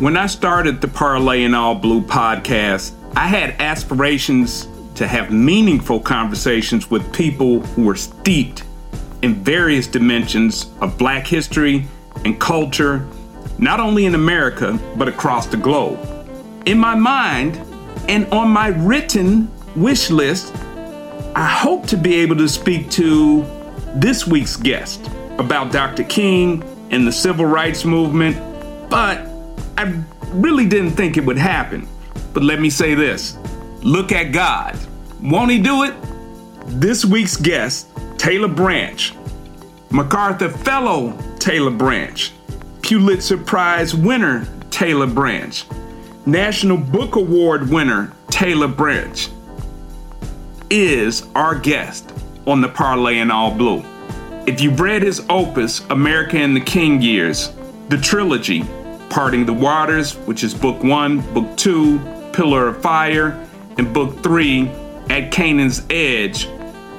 When I started the Parley in All Blue podcast, I had aspirations to have meaningful conversations with people who were steeped in various dimensions of black history and culture, not only in America, but across the globe. In my mind and on my written wish list, I hope to be able to speak to this week's guest about Dr. King and the civil rights movement, but I really didn't think it would happen. But let me say this look at God. Won't He do it? This week's guest, Taylor Branch, MacArthur Fellow Taylor Branch, Pulitzer Prize winner Taylor Branch, National Book Award winner Taylor Branch, is our guest on the Parley in All Blue. If you've read his opus, America in the King Years, the trilogy, Parting the Waters, which is book one, book two, Pillar of Fire, and book three, At Canaan's Edge,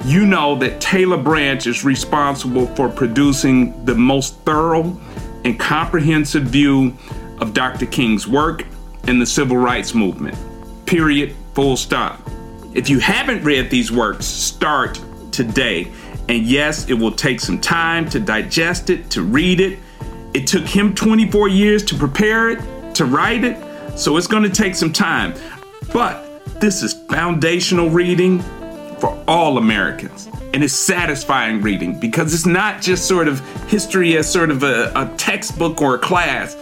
you know that Taylor Branch is responsible for producing the most thorough and comprehensive view of Dr. King's work and the civil rights movement. Period. Full stop. If you haven't read these works, start today. And yes, it will take some time to digest it, to read it it took him 24 years to prepare it, to write it, so it's going to take some time. But this is foundational reading for all Americans. And it's satisfying reading because it's not just sort of history as sort of a, a textbook or a class.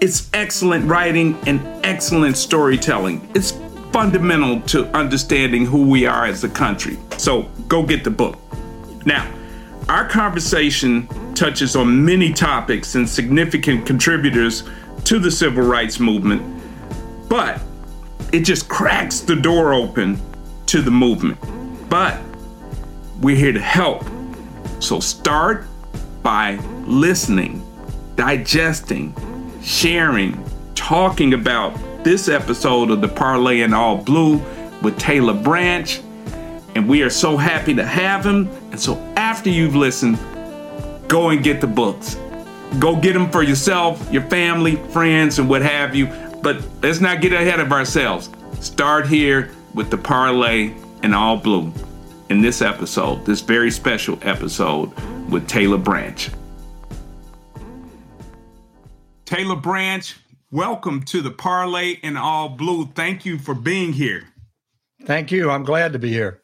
It's excellent writing and excellent storytelling. It's fundamental to understanding who we are as a country. So go get the book. Now, our conversation touches on many topics and significant contributors to the civil rights movement, but it just cracks the door open to the movement. But we're here to help. So start by listening, digesting, sharing, talking about this episode of the Parley in All Blue with Taylor Branch. And we are so happy to have him. And so after you've listened, go and get the books. Go get them for yourself, your family, friends, and what have you. But let's not get ahead of ourselves. Start here with the parley in all blue in this episode, this very special episode with Taylor Branch. Taylor Branch, welcome to the parley in all blue. Thank you for being here. Thank you. I'm glad to be here.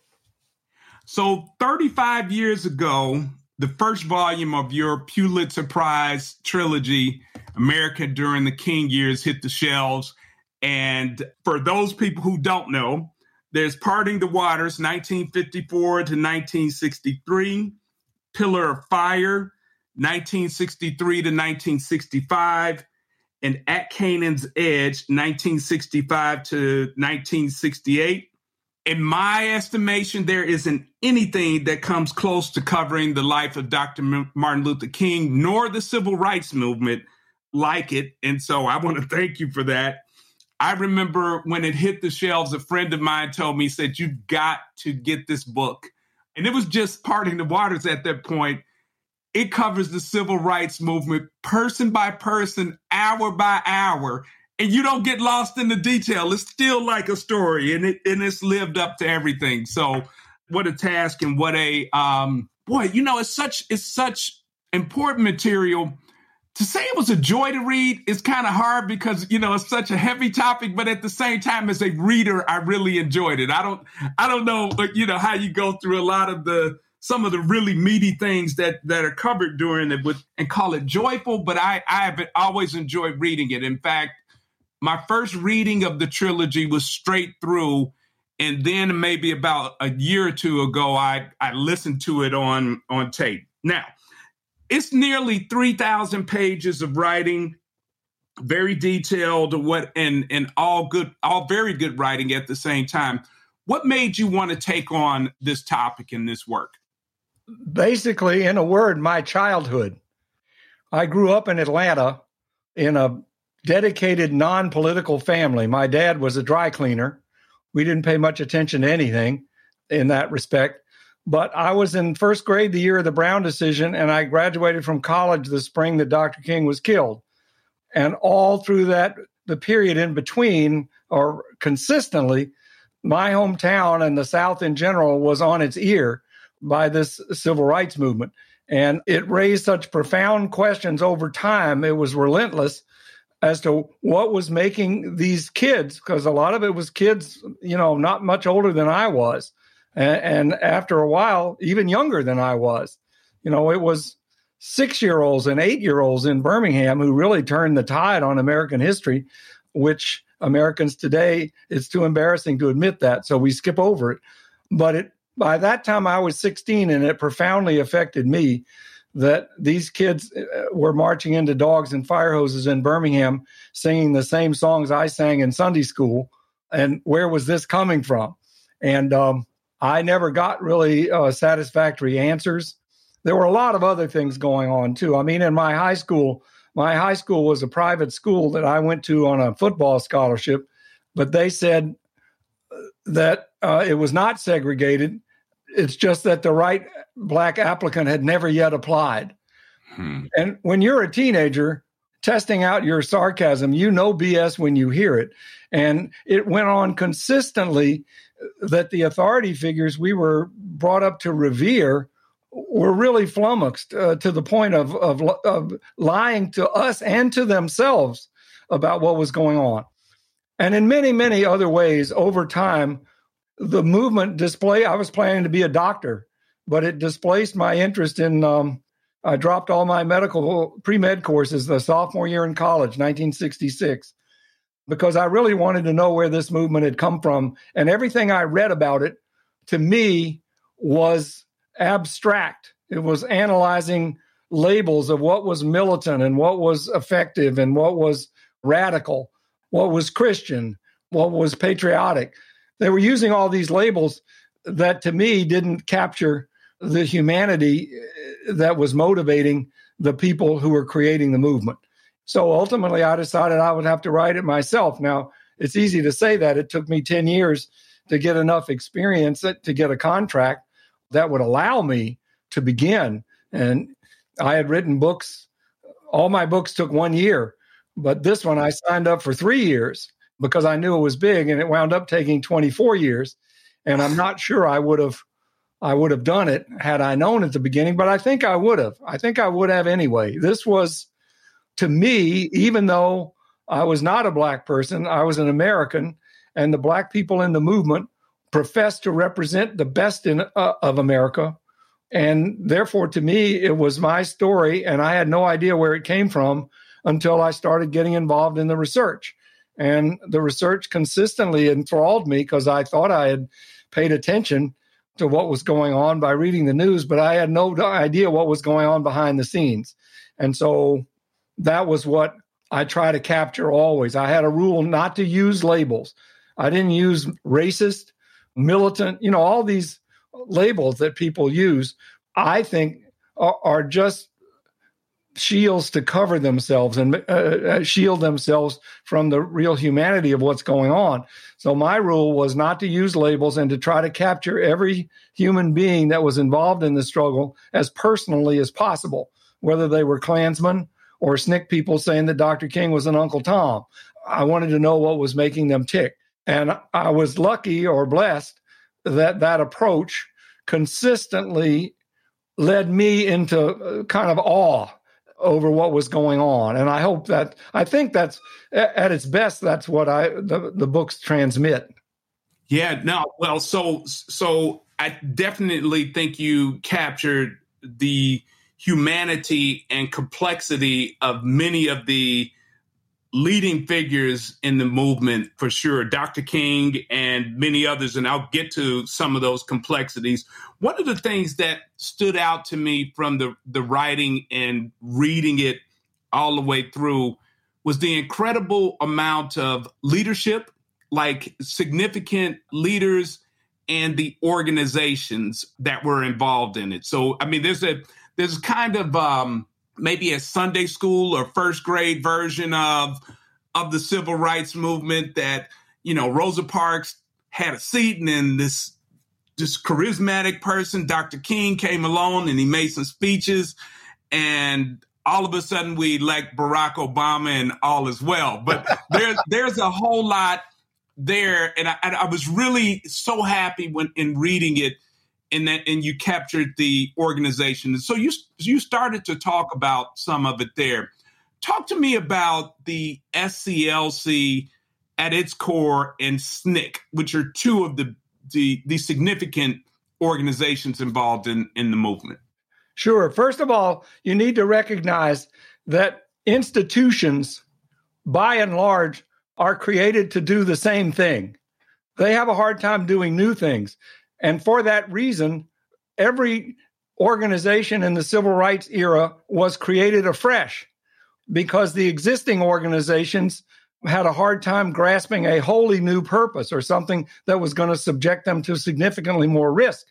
So, 35 years ago, the first volume of your Pulitzer Prize trilogy, America During the King Years, hit the shelves. And for those people who don't know, there's Parting the Waters, 1954 to 1963, Pillar of Fire, 1963 to 1965, and At Canaan's Edge, 1965 to 1968 in my estimation, there isn't anything that comes close to covering the life of Dr. Martin Luther King nor the civil rights movement like it. And so I want to thank you for that. I remember when it hit the shelves, a friend of mine told me, said, You've got to get this book. And it was just parting the waters at that point. It covers the civil rights movement person by person, hour by hour and you don't get lost in the detail. It's still like a story, and it and it's lived up to everything. So, what a task and what a um, boy! You know, it's such it's such important material. To say it was a joy to read is kind of hard because you know it's such a heavy topic, but at the same time, as a reader, I really enjoyed it. I don't I don't know, you know how you go through a lot of the some of the really meaty things that that are covered during it with and call it joyful, but I I have always enjoyed reading it. In fact, my first reading of the trilogy was straight through and then maybe about a year or two ago i i listened to it on on tape. Now it's nearly 3000 pages of writing very detailed what and and all good all very good writing at the same time. What made you want to take on this topic in this work? Basically in a word my childhood. I grew up in atlanta in a dedicated non political family. My dad was a dry cleaner. We didn't pay much attention to anything in that respect. But I was in first grade the year of the Brown decision, and I graduated from college the spring that Dr. King was killed. And all through that, the period in between, or consistently, my hometown and the South in general was on its ear by this civil rights movement. And it raised such profound questions over time. It was relentless as to what was making these kids, because a lot of it was kids, you know, not much older than I was. And, and after a while, even younger than I was. You know, it was six year olds and eight year olds in Birmingham who really turned the tide on American history, which Americans today, it's too embarrassing to admit that. So we skip over it. But it, by that time, I was 16 and it profoundly affected me that these kids uh, were marching into dogs and fire hoses in Birmingham singing the same songs I sang in Sunday school. And where was this coming from? And um, I never got really uh, satisfactory answers. There were a lot of other things going on too. I mean, in my high school, my high school was a private school that I went to on a football scholarship, but they said uh, that uh, it was not segregated. It's just that the right black applicant had never yet applied. Hmm. And when you're a teenager, testing out your sarcasm, you know BS when you hear it. And it went on consistently that the authority figures we were brought up to revere were really flummoxed uh, to the point of, of, of lying to us and to themselves about what was going on. And in many, many other ways, over time, the movement display. I was planning to be a doctor, but it displaced my interest in. Um, I dropped all my medical pre med courses the sophomore year in college, 1966, because I really wanted to know where this movement had come from. And everything I read about it to me was abstract. It was analyzing labels of what was militant and what was effective and what was radical, what was Christian, what was patriotic. They were using all these labels that to me didn't capture the humanity eh, that was motivating the people who were creating the movement. So ultimately, I decided I would have to write it myself. Now, it's easy to say that. It took me 10 years to get enough experience eh, to get a contract that would allow me to begin. And I had written books, all my books took one year, but this one I signed up for three years because I knew it was big and it wound up taking 24 years. And I'm not sure I would have I would have done it had I known at the beginning, but I think I would have. I think I would have anyway. This was to me, even though I was not a black person, I was an American, and the black people in the movement professed to represent the best in uh, of America. And therefore, to me, it was my story, and I had no idea where it came from until I started getting involved in the research. And the research consistently enthralled me because I thought I had paid attention to what was going on by reading the news, but I had no idea what was going on behind the scenes. And so that was what I try to capture always. I had a rule not to use labels. I didn't use racist, militant, you know, all these labels that people use, I think are, are just shields to cover themselves and uh, uh, shield themselves from the real humanity of what's going on. So my rule was not to use labels and to try to capture every human being that was involved in the struggle as personally as possible, whether they were Klansmen or SNCC people saying that Dr. King was an Uncle Tom. I wanted to know what was making them tick. And I was lucky or blessed that that approach consistently led me into uh, kind of awe over what was going on. And i hope that i think that's at its best that's what i the, the books transmit. Yeah no well so so i definitely think you captured the humanity and complexity of many of the leading figures in the movement for sure. Dr king and many others and i'll get to some of those complexities. One of the things that stood out to me from the, the writing and reading it all the way through was the incredible amount of leadership like significant leaders and the organizations that were involved in it. So i mean there's a there's kind of um, maybe a Sunday school or first grade version of of the civil rights movement that you know Rosa Parks had a seat and then this this charismatic person Dr. King came along and he made some speeches and all of a sudden we elect Barack Obama and all is well. But there's there's a whole lot there, and I, and I was really so happy when in reading it, and that and you captured the organization. So you you started to talk about some of it there. Talk to me about the SCLC at its core and SNCC, which are two of the the, the significant organizations involved in, in the movement? Sure. First of all, you need to recognize that institutions, by and large, are created to do the same thing. They have a hard time doing new things. And for that reason, every organization in the civil rights era was created afresh because the existing organizations had a hard time grasping a wholly new purpose or something that was going to subject them to significantly more risk.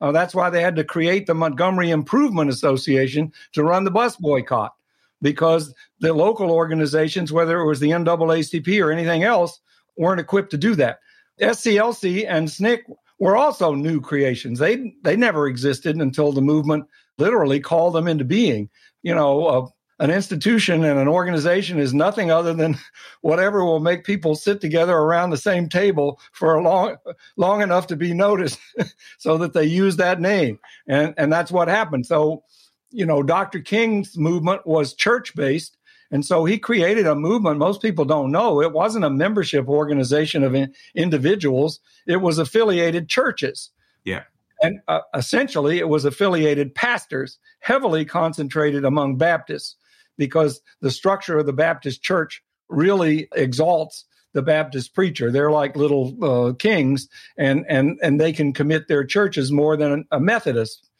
Uh, that's why they had to create the Montgomery Improvement Association to run the bus boycott because the local organizations, whether it was the NAACP or anything else, weren't equipped to do that. SCLC and SNCC were also new creations. They they never existed until the movement literally called them into being. You know, uh, an institution and an organization is nothing other than whatever will make people sit together around the same table for a long long enough to be noticed so that they use that name and and that's what happened so you know dr king's movement was church based and so he created a movement. Most people don't know. It wasn't a membership organization of in, individuals. It was affiliated churches. Yeah. And uh, essentially it was affiliated pastors heavily concentrated among baptists because the structure of the Baptist church really exalts the Baptist preacher. They're like little uh, kings, and and and they can commit their churches more than a Methodist.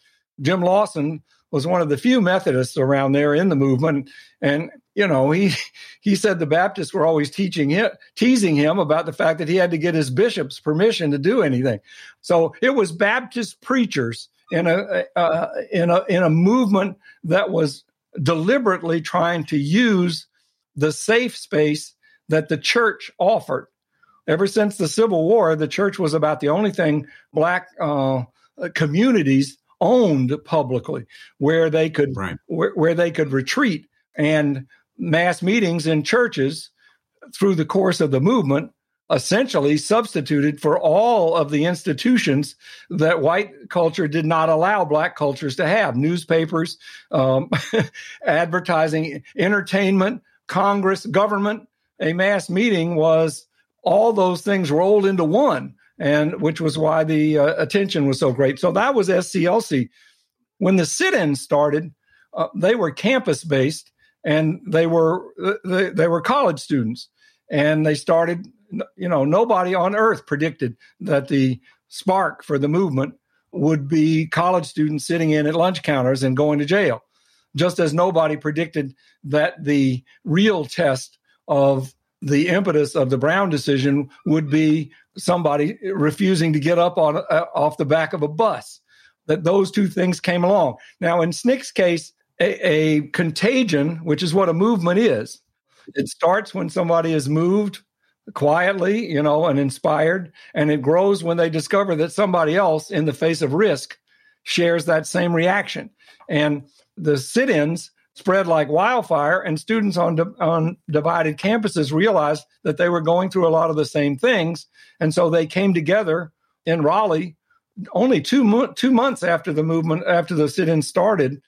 Jim Lawson was one of the few Methodists around there in the movement, and you know he he said the Baptists were always teaching him, teasing him about the fact that he had to get his bishop's permission to do anything. So it was Baptist preachers in a uh, in a in a movement that was deliberately trying to use the safe space that the church offered. Ever since the Civil War, the church was about the only thing black uh, communities owned publicly, where they could right. where, where they could retreat and mass meetings in churches through the course of the movement essentially substituted for all of the institutions that white culture did not allow black cultures to have newspapers, um, advertising, entertainment, Congress, government. A mass meeting was all those things rolled into one, and which was why the uh, attention was so great. So that was SCLC. When the sit ins started, uh, they were campus based and they were they, they were college students and they started you know, nobody on earth predicted that the spark for the movement would be college students sitting in at lunch counters and going to jail. Just as nobody predicted that the real test of the impetus of the Brown decision would be somebody refusing to get up on uh, off the back of a bus. That those two things came along. Now, in SNCC's case, a, a contagion, which is what a movement is, it starts when somebody is moved quietly, you know, and inspired. And it grows when they discover that somebody else, in the face of risk, shares that same reaction. And the sit ins spread like wildfire, and students on, di- on divided campuses realized that they were going through a lot of the same things. And so they came together in Raleigh only two, mo- two months after the movement, after the sit in started.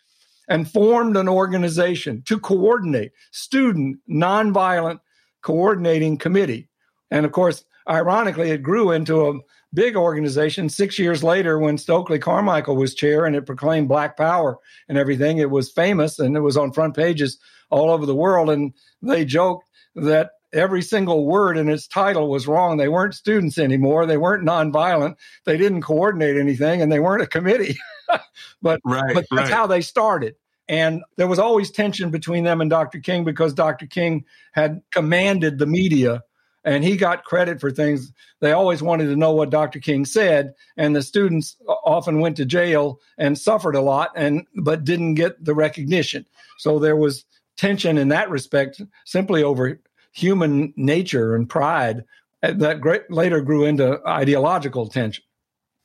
And formed an organization to coordinate student nonviolent coordinating committee. And of course, ironically, it grew into a big organization six years later when Stokely Carmichael was chair and it proclaimed Black Power and everything. It was famous and it was on front pages all over the world. And they joked that every single word in its title was wrong. They weren't students anymore. They weren't nonviolent. They didn't coordinate anything and they weren't a committee. but, right, but that's right. how they started. And there was always tension between them and Dr. King because Dr. King had commanded the media and he got credit for things. They always wanted to know what Dr. King said, and the students often went to jail and suffered a lot, and but didn't get the recognition. So there was tension in that respect, simply over human nature and pride eh, that great, later grew into ideological tension.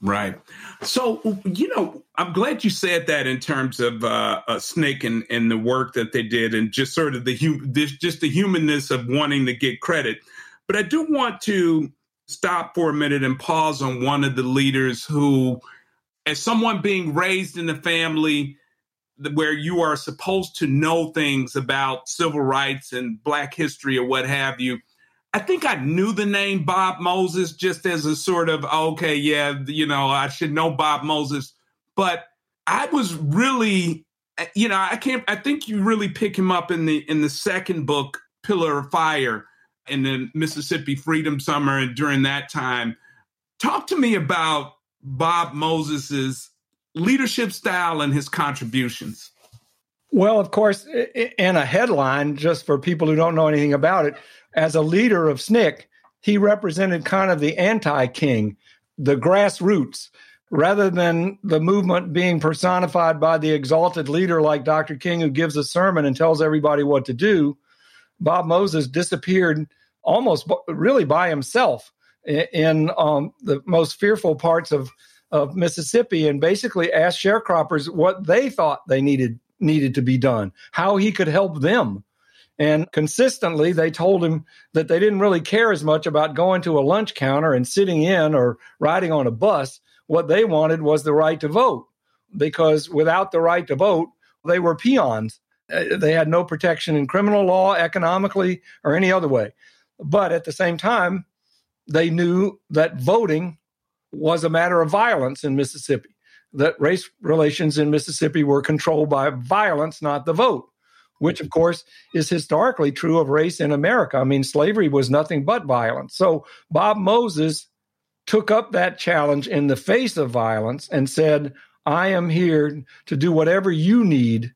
Right. So, you know, I'm glad you said that in terms of uh, uh SNCC and, and the work that they did and just sort of the hum- this, just the humanness of wanting to get credit. But I do want to stop for a minute and pause on one of the leaders who, as someone being raised in a family where you are supposed to know things about civil rights and black history or what have you, I think I knew the name Bob Moses just as a sort of okay, yeah, you know, I should know Bob Moses, but I was really, eh, you know, I can't. I think you really pick him up in the in the second book, Pillar of Fire, in the Mississippi Freedom Summer, and during that time, talk to me about Bob Moses's leadership style and his contributions. Well, of course, in a headline, just for people who don't know anything about it, as a leader of SNCC, he represented kind of the anti king, the grassroots, rather than the movement being personified by the exalted leader like Dr. King, who gives a sermon and tells everybody what to do. Bob Moses disappeared almost really by himself in um, the most fearful parts of, of Mississippi and basically asked sharecroppers what they thought they needed needed to be done, how he could help them. And consistently, they told him that they didn't really care as much about going to a lunch counter and sitting in or riding on a bus. What they wanted was the right to vote, because without the right to vote, they were peons. Uh, they had no protection in criminal law, economically, or any other way. But at the same time, they knew that voting was a matter of violence in Mississippi, that race relations in Mississippi were controlled by violence, not the vote which of course is historically true of race in America. I mean, slavery was nothing but violence. So Bob Moses took up that challenge in the face of violence and said, I am here to do whatever you need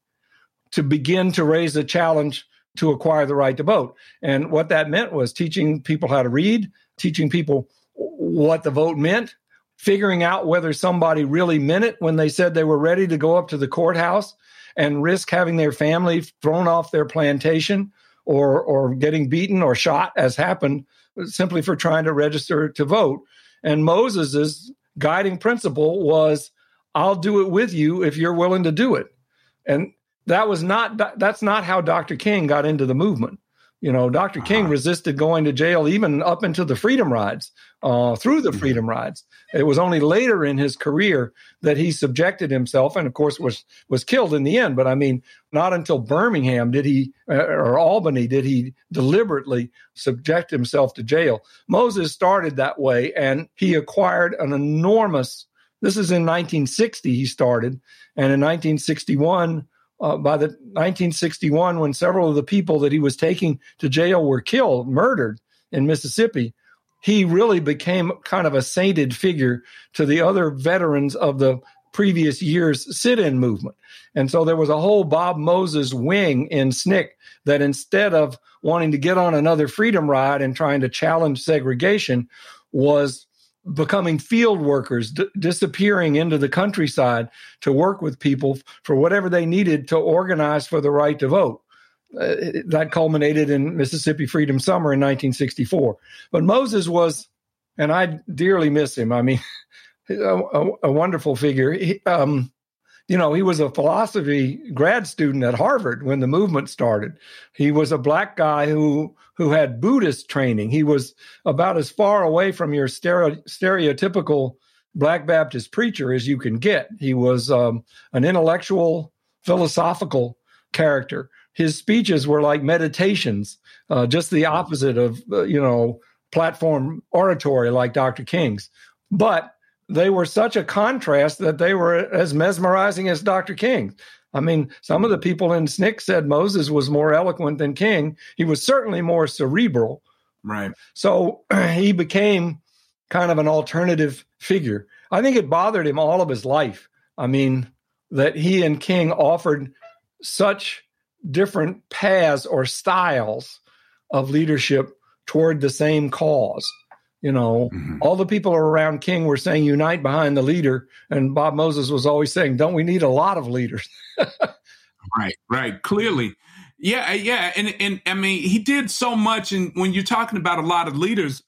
to begin to raise a challenge to acquire the right to vote. And what that meant was teaching people how to read, teaching people what the vote meant, figuring out whether somebody really meant it when they said they were ready to go up to the courthouse and risk having their family thrown off their plantation or or getting beaten or shot as happened simply for trying to register to vote and moses's guiding principle was i'll do it with you if you're willing to do it and that was not that's not how dr king got into the movement you know, Dr. Uh-huh. King resisted going to jail even up into the freedom rides, uh, through the mm-hmm. freedom rides. It was only later in his career that he subjected himself, and of course was was killed in the end. But I mean, not until Birmingham did he, uh, or Albany, did he deliberately subject himself to jail. Moses started that way, and he acquired an enormous. This is in 1960 he started, and in 1961 uh, by the 1961 when several of the people that he was taking to jail were killed, murdered in Mississippi, he really became kind of a sainted figure to the other veterans of the previous year's sit-in movement. And so there was a whole Bob Moses wing in SNCC that instead of wanting to get on another freedom ride and trying to challenge segregation was becoming field workers, d- disappearing into the countryside to work with people for whatever they needed to organize for the right to vote. Uh, that culminated in Mississippi Freedom Summer in 1964. But Moses was, and I dearly miss him. I mean, a, a, a wonderful figure. He, um, you know, he was a philosophy grad student at Harvard when the movement started. He was a black guy who who had Buddhist training. He was about as far away from your stereo, stereotypical black Baptist preacher as you can get. He was um, an intellectual, philosophical character. His speeches were like meditations, uh, just the opposite of uh, you know platform oratory like Dr. King's. But they were such a contrast that they were as mesmerizing as Dr. King. I mean, some of the people in SNCC said Moses was more eloquent than King. He was certainly more cerebral. Right. So he became kind of an alternative figure. I think it bothered him all of his life. I mean, that he and King offered such different paths or styles of leadership toward the same cause. You know, mm-hmm. all the people around King were saying unite behind the leader, and Bob Moses was always saying, "Don't we need a lot of leaders?" right, right, clearly, yeah, yeah, and and I mean, he did so much. And when you're talking about a lot of leaders,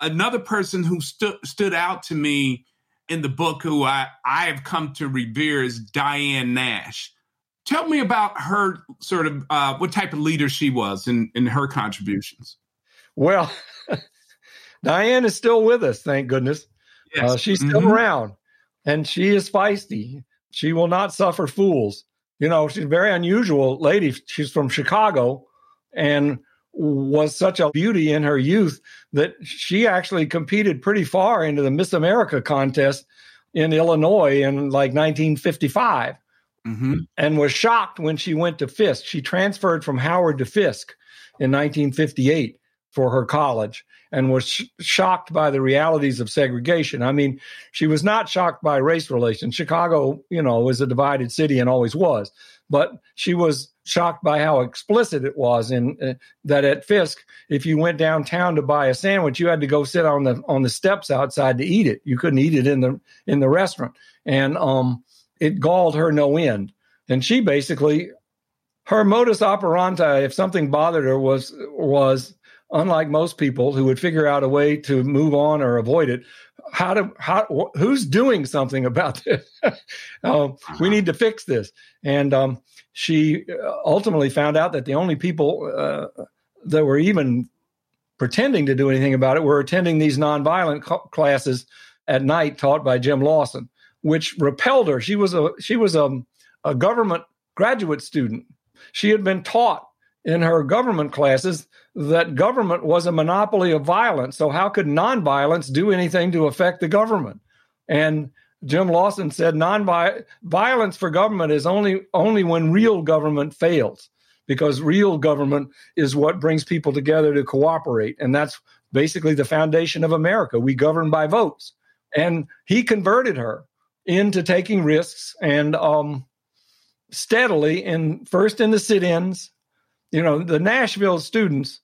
another person who stood stood out to me in the book who I, I have come to revere is Diane Nash. Tell me about her sort of uh, what type of leader she was in, in her contributions. Well, Diane is still with us, thank goodness. Yes. Uh, she's still mm-hmm. around and she is feisty. She will not suffer fools. You know, she's a very unusual lady. She's from Chicago and was such a beauty in her youth that she actually competed pretty far into the Miss America contest in Illinois in like 1955 mm-hmm. and was shocked when she went to Fisk. She transferred from Howard to Fisk in 1958 for her college and was sh- shocked by the realities of segregation. I mean, she was not shocked by race relations. Chicago, you know, was a divided city and always was, but she was shocked by how explicit it was in uh, that at Fisk, if you went downtown to buy a sandwich, you had to go sit on the on the steps outside to eat it. You couldn't eat it in the in the restaurant, and um, it galled her no end. And she basically, her modus operandi, if something bothered her, was was unlike most people who would figure out a way to move on or avoid it, how to how who's doing something about this? um, we need to fix this. And um, she uh, ultimately found out that the only people uh, that were even pretending to do anything about it were attending these nonviolent classes at night taught by Jim Lawson, which repelled her. She was a she was a, a government graduate student. She had been taught in her government classes that government was a monopoly of violence. So how could nonviolence do anything to affect the government? And Jim Lawson said non-violence for government is only only when real government fails, because real government is what brings people together to cooperate, and that's basically the foundation of America. We govern by votes, and he converted her into taking risks and um, steadily, in first in the sit-ins, you know, the Nashville students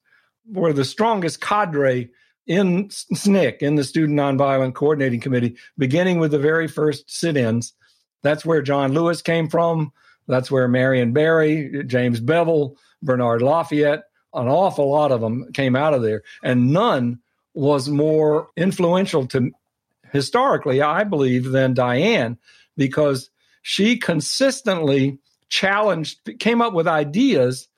were the strongest cadre in SNCC, in the Student Nonviolent Coordinating Committee, beginning with the very first sit ins. That's where John Lewis came from. That's where Marion Barry, James Bevel, Bernard Lafayette, an awful lot of them came out of there. And none was more influential to historically, I believe, than Diane, because she consistently challenged, came up with ideas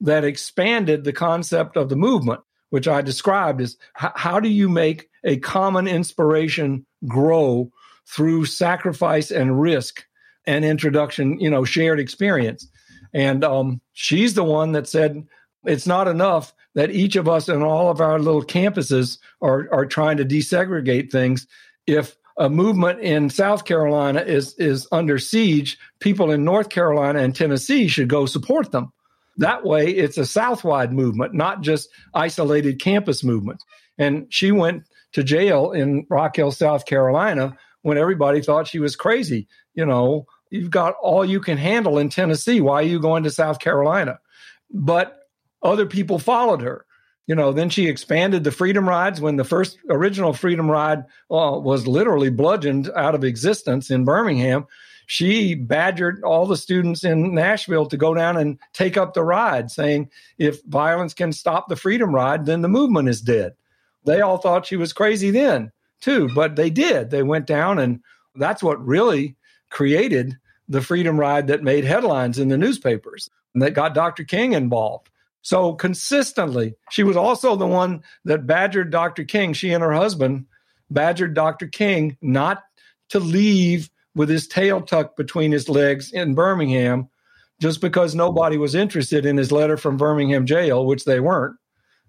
that expanded the concept of the movement, which I described as how do you make a common inspiration grow through sacrifice and risk and introduction, you know, shared experience. And um, she's the one that said it's not enough that each of us in all of our little campuses are, are trying to desegregate things. If a movement in South Carolina is is under siege, people in North Carolina and Tennessee should go support them. That way, it's a Southwide movement, not just isolated campus movements. And she went to jail in Rock Hill, South Carolina, when everybody thought she was crazy. You know, you've got all you can handle in Tennessee. Why are you going to South Carolina? But other people followed her. You know, then she expanded the Freedom Rides when the first original Freedom Ride uh, was literally bludgeoned out of existence in Birmingham she badgered all the students in Nashville to go down and take up the ride, saying, if violence can stop the freedom ride, then the movement is dead. They all thought she was crazy then, too, but they did. They went down, and that's what really created the freedom ride that made headlines in the newspapers and that got Dr. King involved. So consistently, she was also the one that badgered Dr. King. She and her husband badgered Dr. King not to leave with his tail tucked between his legs in Birmingham just because nobody was interested in his letter from Birmingham jail, which they weren't.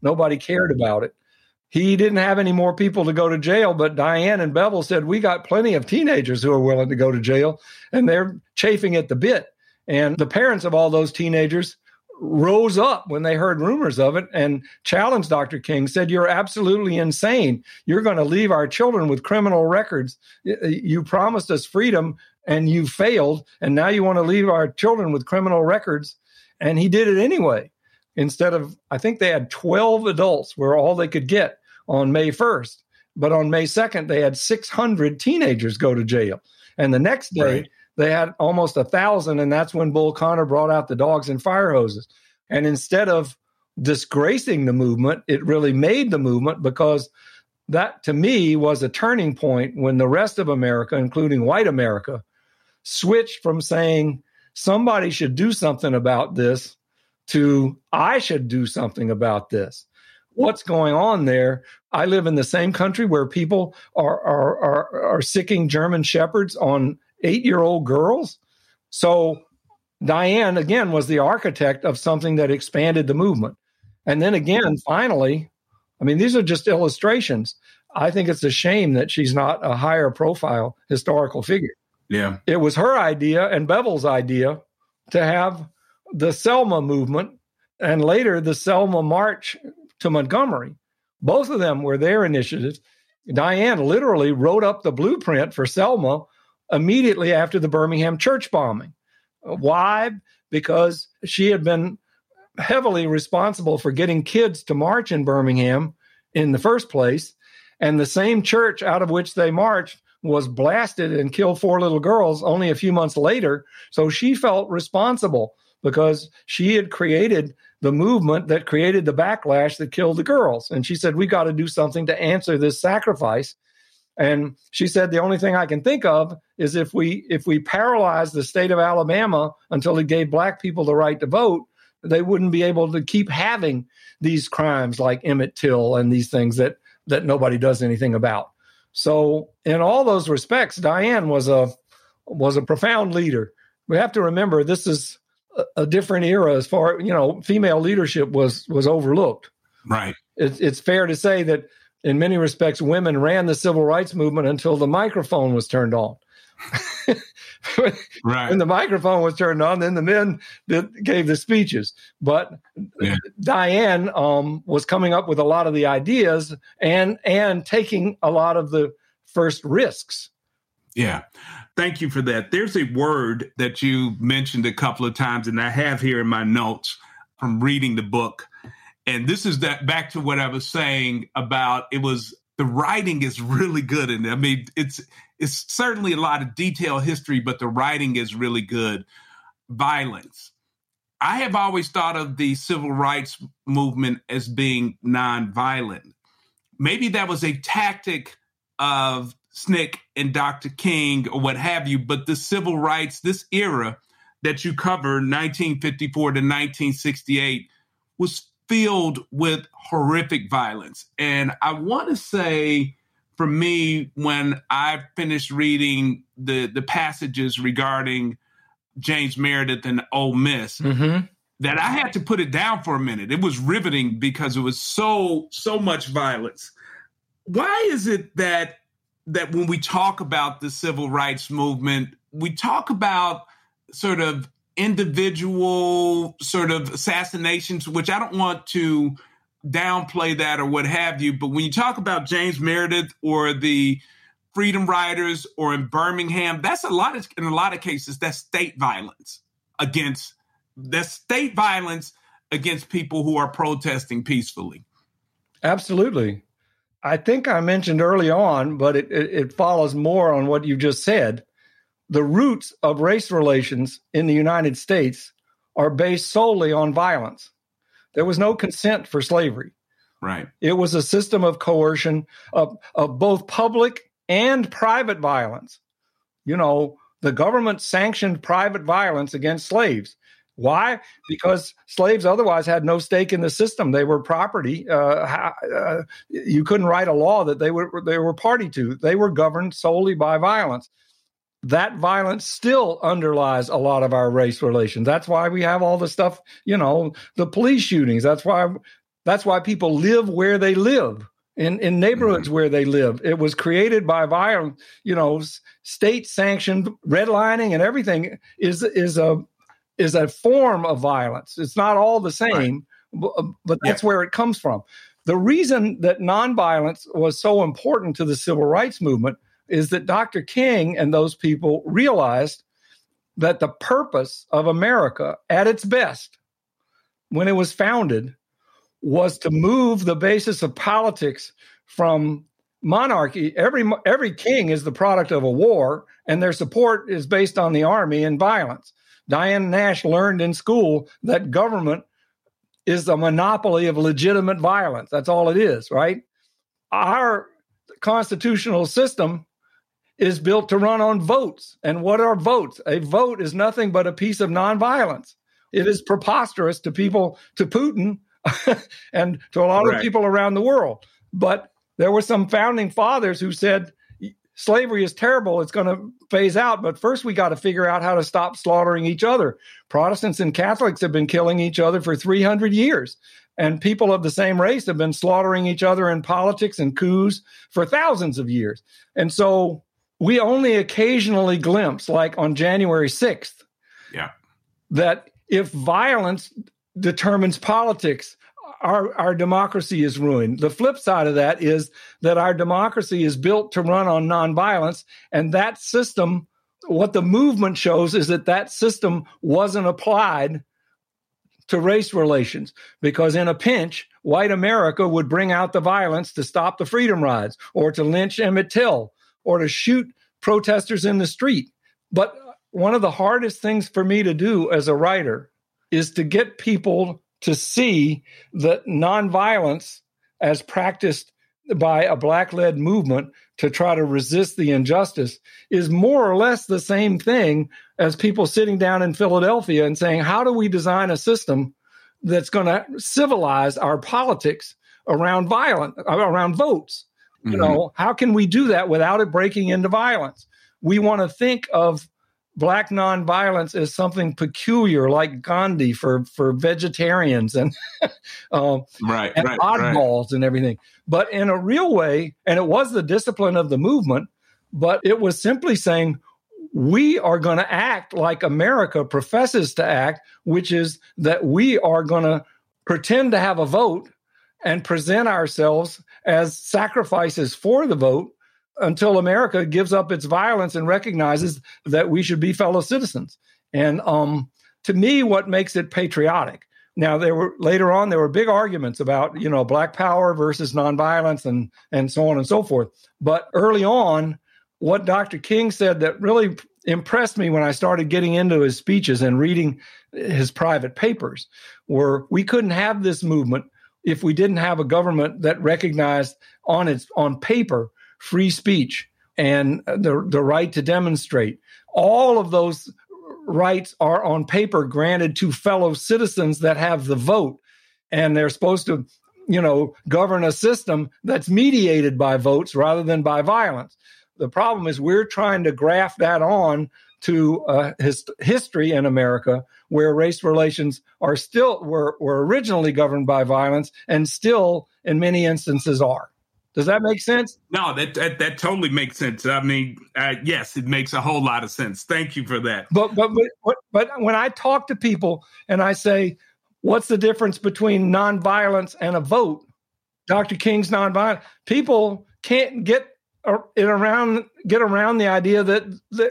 Nobody cared about it. He didn't have any more people to go to jail, but Diane and Bevel said, We got plenty of teenagers who are willing to go to jail, and they're chafing at the bit. And the parents of all those teenagers rose up when they heard rumors of it and challenged Dr. King, said, You're absolutely insane. You're going to leave our children with criminal records. Uh, you promised us freedom and you failed. And now you want to leave our children with criminal records. And he did it anyway. Instead of, I think they had 12 adults were all they could get on May 1st. But on May 2nd, they had 600 teenagers go to jail. And the next day, right they had almost a thousand, and that's when Bull Connor brought out the dogs and fire hoses. And instead of disgracing the movement, it really made the movement because that to me was a turning point when the rest of America, including white America, switched from saying somebody should do something about this to I should do something about this. What's going on there? I live in the same country where people are are are, are sicking German shepherds on eight year old girls. So Diane again was the architect of something that expanded the movement. And then again, finally, I mean, these are just illustrations. I think it's a shame that she's not a higher profile historical figure. Yeah. It was her idea and Bevel's idea to have the Selma movement and later the Selma March to Montgomery. Both of them were their initiatives. Diane literally wrote up the blueprint for Selma immediately after the Birmingham church bombing. Why? Because she had been heavily responsible for getting kids to march in Birmingham in the first place. And the same church out of which they marched was blasted and killed four little girls only a few months later. So she felt responsible because she had created the movement that created the backlash that killed the girls. And she said, We got to do something to answer this sacrifice. And she said the only thing I can think of is if we if we paralyze the state of Alabama until it gave black people the right to vote, they wouldn't be able to keep having these crimes like Emmett Till and these things that that nobody does anything about. So in all those respects, Diane was a was a profound leader. We have to remember this is a, a different era as far you know female leadership was was overlooked. Right. It, it's fair to say that in many respects, women ran the civil rights movement until the microphone was turned on. right. When the microphone was turned on, then the men did, gave the speeches. But yeah. Diane um, was coming up with a lot of the ideas and and taking a lot of the first risks. Yeah. Thank you for that. There's a word that you mentioned a couple of times, and I have here in my notes from reading the book and this is that back to what I was saying about it was the writing is really good and I mean it's it's certainly a lot of detailed history but the writing is really good violence I have always thought of the civil rights movement as being nonviolent maybe that was a tactic of SNCC and Dr. King or what have you but the civil rights this era that you cover 1954 to 1968 was filled with horrific violence. And I want to say, for me, when I finished reading the the passages regarding James Meredith and Ole Miss, mm-hmm. that I had to put it down for a minute. It was riveting because it was so so much violence. Why is it that that when we talk about the civil rights movement, we talk about sort of individual sort of assassinations, which I don't want to downplay that or what have you. But when you talk about James Meredith or the Freedom Riders or in Birmingham, that's a lot of in a lot of cases that's state violence against that's state violence against people who are protesting peacefully. Absolutely. I think I mentioned early on, but it, it, it follows more on what you just said the roots of race relations in the United States are based solely on violence. There was no consent for slavery. Right. It was a system of coercion of, of both public and private violence. You know, the government sanctioned private violence against slaves. Why? Because slaves otherwise had no stake in the system. They were property. Uh, uh, you couldn't write a law that they were they were party to. They were governed solely by violence that violence still underlies a lot of our race relations. That's why we have all the stuff, you know, the police shootings. That's why that's why people live where they live in in neighborhoods mm-hmm. where they live. It was created by violence, you know, state sanctioned redlining and everything is is a is a form of violence. It's not all the same, right. but, but, that's yeah. where it comes from. The reason that nonviolence was so important to the civil rights movement is that Dr. King and those people realized that the purpose of America at its best, when it was founded, was to move the basis of politics from monarchy. Every every king is the product of a war, and their support is based on the army and violence. Diane Nash learned in school that government is the monopoly of legitimate violence. That's all it is, right? Our constitutional system is built to run on votes. And what are votes? A vote is nothing but a piece of nonviolence. It is preposterous to people, to Putin, and to a lot right. of people around the world. But there were some founding fathers who said slavery is terrible. It's going to phase out. But first, we got to figure out how to stop slaughtering each other. Protestants and Catholics have been killing each other for 300 years. And people of the same race have been slaughtering each other in politics and coups for thousands of years. And so we only occasionally glimpse, like on January 6th, yeah. that if violence determines politics, our, our democracy is ruined. The flip side of that is that our democracy is built to run on nonviolence, and that system, what the movement shows is that that system wasn't applied to race relations because in a pinch, white America would bring out the violence to stop the freedom rides or to lynch Emmett Till or to shoot protesters in the street. But one of the hardest things for me to do as a writer is to get people to see that nonviolence as practiced by a black led movement to try to resist the injustice is more or less the same thing as people sitting down in Philadelphia and saying, How do we design a system that's going to civilize our politics around violence, around votes? Mm-hmm. You know, how can we do that without it breaking into violence? We want to think of black nonviolence as something peculiar, like Gandhi for for vegetarians and um, right, and right, oddballs right. and everything. But in a real way, and it was the discipline of the movement, but it was simply saying we are going to act like America professes to act, which is that we are going to pretend to have a vote and present ourselves as sacrifices for the vote until America gives up its violence and recognizes that we should be fellow citizens. And um, to me, what makes it patriotic. Now, there were later on there were big arguments about you know black power versus nonviolence and and so on and so forth. But early on, what Dr. King said that really impressed me when I started getting into his speeches and reading his private papers were we couldn't have this movement if we didn't have a government that recognized on its on paper free speech and the, the right to demonstrate. All of those rights are on paper granted to fellow citizens that have the vote. And they're supposed to, you know, govern a system that's mediated by votes rather than by violence. The problem is we're trying to graft that on to uh, his, history in America where race relations are still were, were originally governed by violence and still in many instances are. Does that make sense? No, that that, that totally makes sense. I mean, uh, yes, it makes a whole lot of sense. Thank you for that. But, but but but when I talk to people and I say, "What's the difference between nonviolence and a vote?" Dr. King's nonviolent. People can't get it around get around the idea that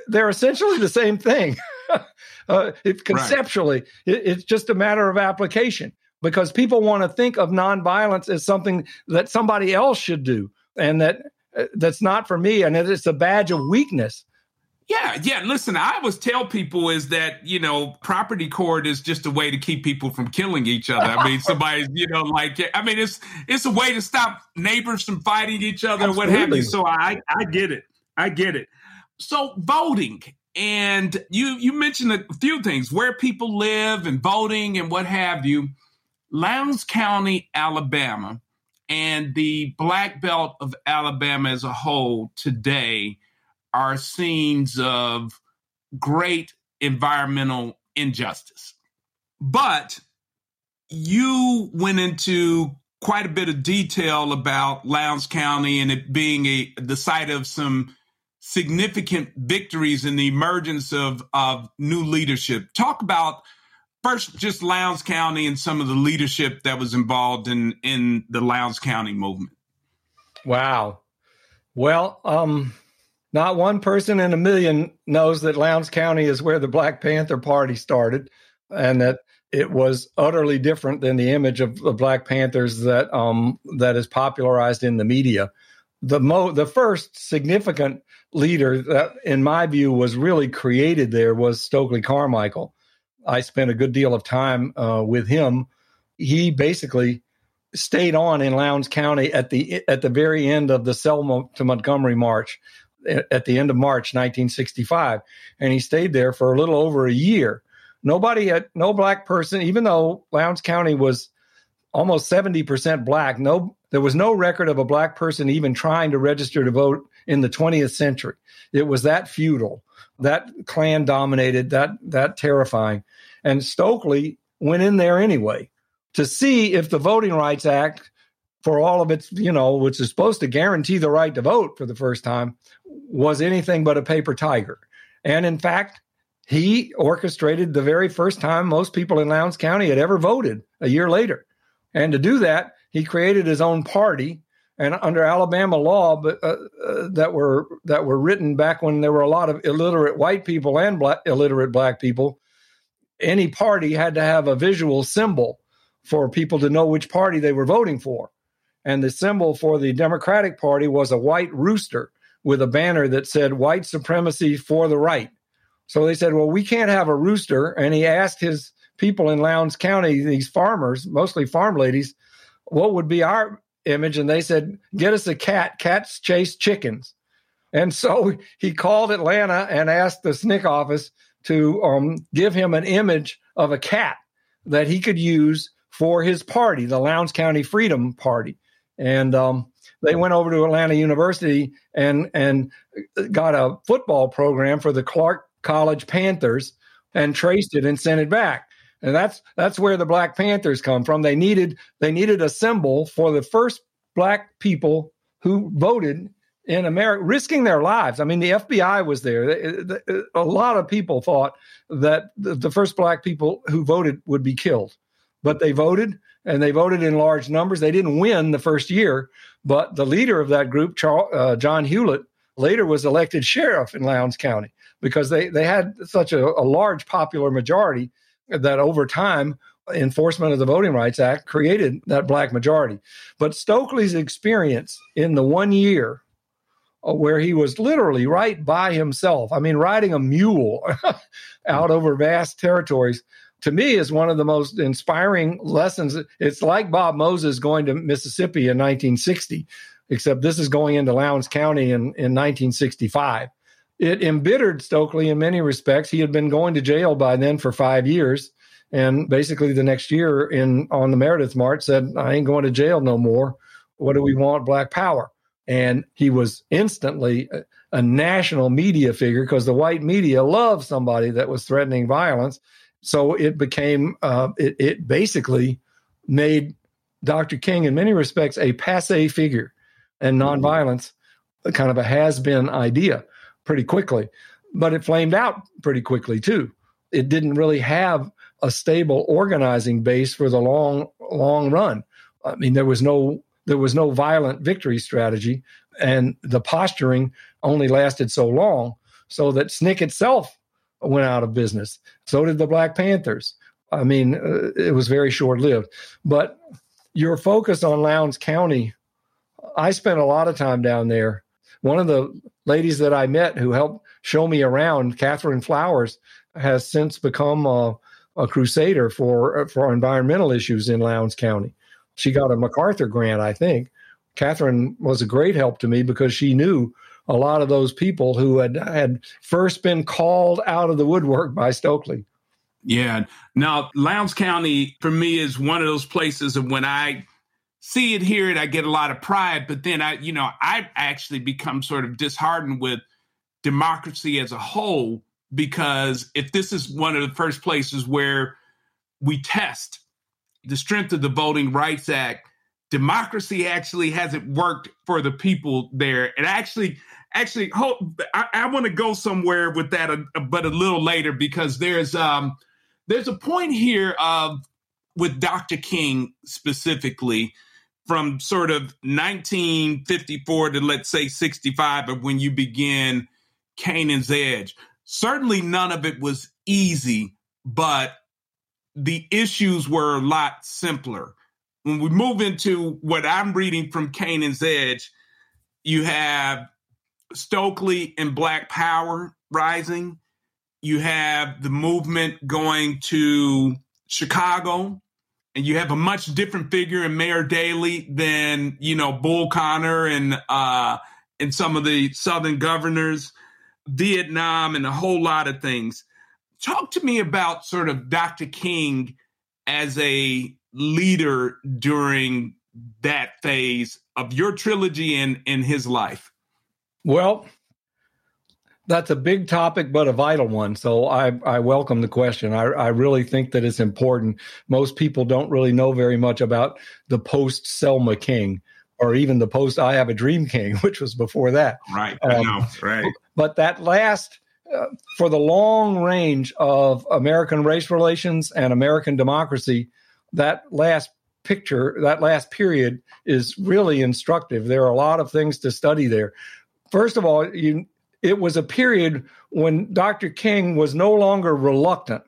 they're essentially the same thing. uh, it, conceptually, right. it, it's just a matter of application because people want to think of nonviolence as something that somebody else should do and that uh, that's not for me and it's a badge of weakness yeah yeah listen i always tell people is that you know property court is just a way to keep people from killing each other. I mean somebody's you know like i mean it's it's a way to stop neighbors from fighting each other and what have you. So i i get it. I get it. So voting and you you mentioned a few things where people live and voting and what have you. Lowndes County, Alabama, and the Black Belt of Alabama as a whole today are scenes of great environmental injustice. But you went into quite a bit of detail about Lowndes County and it being a the site of some significant victories in the emergence of, of new leadership. Talk about first just Lowndes County and some of the leadership that was involved in in the Lowndes County movement. Wow. Well, um, not one person in a million knows that Lowndes County is where the Black Panther Party started, and that it was utterly different than the image of the Black Panthers that um, that is popularized in the media. The mo the first significant leader that, in my view, was really created there was Stokely Carmichael I spent a good deal of time uh, with him. He basically stayed on in Lowndes County at the at the very end of the Selma to Montgomery March at the end of March 1965, and he stayed there for a little over a year. Nobody had no black person, even though Lowndes County was almost 70% black. No, there was no record of a black person even trying to register to vote in the 20th century. It was that feudal, that Klan dominated, that that terrifying. And Stokely went in there anyway to see if the Voting Rights Act, for all of its, you know, which is supposed to guarantee the right to vote for the first time, was anything but a paper tiger. And in fact, he orchestrated the very first time most people in Lowndes County had ever voted a year later. And to do that, he created his own party. And under Alabama law, but uh, uh, that were that were written back when there were a lot of illiterate white people and black, illiterate black people, any party had to have a visual symbol for people to know which party they were voting for. And the symbol for the Democratic Party was a white rooster with a banner that said white supremacy for the right. So they said, well, we can't have a rooster. And he asked his people in Lowndes County, these farmers, mostly farm ladies, what would be our image? And they said, get us a cat. Cats chase chickens. And so he called Atlanta and asked the SNCC office to um, give him an image of a cat that he could use for his party, the Lowndes County Freedom Party. And um, they went over to Atlanta University and and got a football program for the Clark College Panthers and traced it and sent it back. And that's that's where the Black Panthers come from. They needed they needed a symbol for the first black people who voted in America, risking their lives. I mean, the FBI was there. A lot of people thought that the first black people who voted would be killed, but they voted and they voted in large numbers. They didn't win the first year, but the leader of that group, Charles, uh, John Hulett, later was elected sheriff in Lowndes County because they, they had such a, a large popular majority that over time, enforcement of the Voting Rights Act created that black majority. But Stokely's experience in the one year uh, where he was literally right by himself, I mean, riding a mule out over vast territories, to me is one of the most inspiring lessons. It's like Bob Moses going to Mississippi in 1960, except this is going into Lowndes County in, in 1965. It embittered Stokely in many respects. He had been going to jail by then for five years. And basically, the next year in on the Meredith March said, I ain't going to jail no more. What do we want? Black power. And he was instantly a, a national media figure because the white media loved somebody that was threatening violence so it became, uh, it, it basically made Dr. King, in many respects, a passe figure and mm-hmm. nonviolence, kind of a has been idea pretty quickly. But it flamed out pretty quickly, too. It didn't really have a stable organizing base for the long, long run. I mean, there was no there was no violent victory strategy, and the posturing only lasted so long, so that SNCC itself went out of business. So did the Black Panthers. I mean, uh, it was very short lived. But your focus on Lowndes County, I spent a lot of time down there. One of the ladies that I met who helped show me around, Catherine Flowers, has since become a, a crusader for for environmental issues in Lowndes County. She got a MacArthur grant, I think. Catherine was a great help to me because she knew a lot of those people who had had first been called out of the woodwork by Stokely. Yeah. Now, Lowndes County for me is one of those places of when I see it, hear it, I get a lot of pride. But then I, you know, I actually become sort of disheartened with democracy as a whole because if this is one of the first places where we test the strength of the Voting Rights Act, democracy actually hasn't worked for the people there. And actually, actually, hold, I, I want to go somewhere with that, uh, but a little later because there's um there's a point here of with Dr. King specifically from sort of 1954 to let's say 65 of when you begin Canaan's Edge. Certainly none of it was easy, but the issues were a lot simpler. When we move into what I'm reading from Canaan's Edge, you have Stokely and Black Power rising. You have the movement going to Chicago. and you have a much different figure in Mayor Daley than you know Bull Connor and uh, and some of the Southern governors, Vietnam, and a whole lot of things. Talk to me about sort of Dr. King as a leader during that phase of your trilogy and in his life. Well, that's a big topic, but a vital one. So I, I welcome the question. I, I really think that it's important. Most people don't really know very much about the post Selma King or even the post I Have a Dream King, which was before that. Right. Um, I know. Right. But that last, uh, for the long range of American race relations and American democracy, that last picture, that last period is really instructive. There are a lot of things to study there. First of all, you it was a period when Dr. King was no longer reluctant.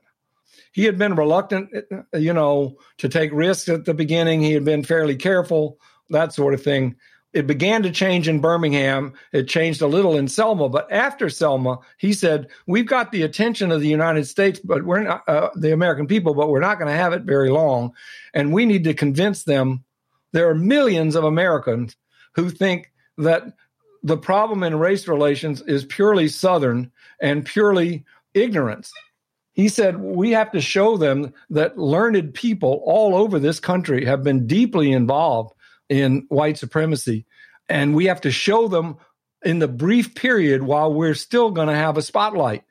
He had been reluctant, you know, to take risks at the beginning. He had been fairly careful, that sort of thing. It began to change in Birmingham. It changed a little in Selma, but after Selma, he said, "We've got the attention of the United States, but we're not uh, the American people, but we're not going to have it very long, and we need to convince them." There are millions of Americans who think that the problem in race relations is purely Southern and purely ignorance. He said, We have to show them that learned people all over this country have been deeply involved in white supremacy. And we have to show them in the brief period while we're still going to have a spotlight.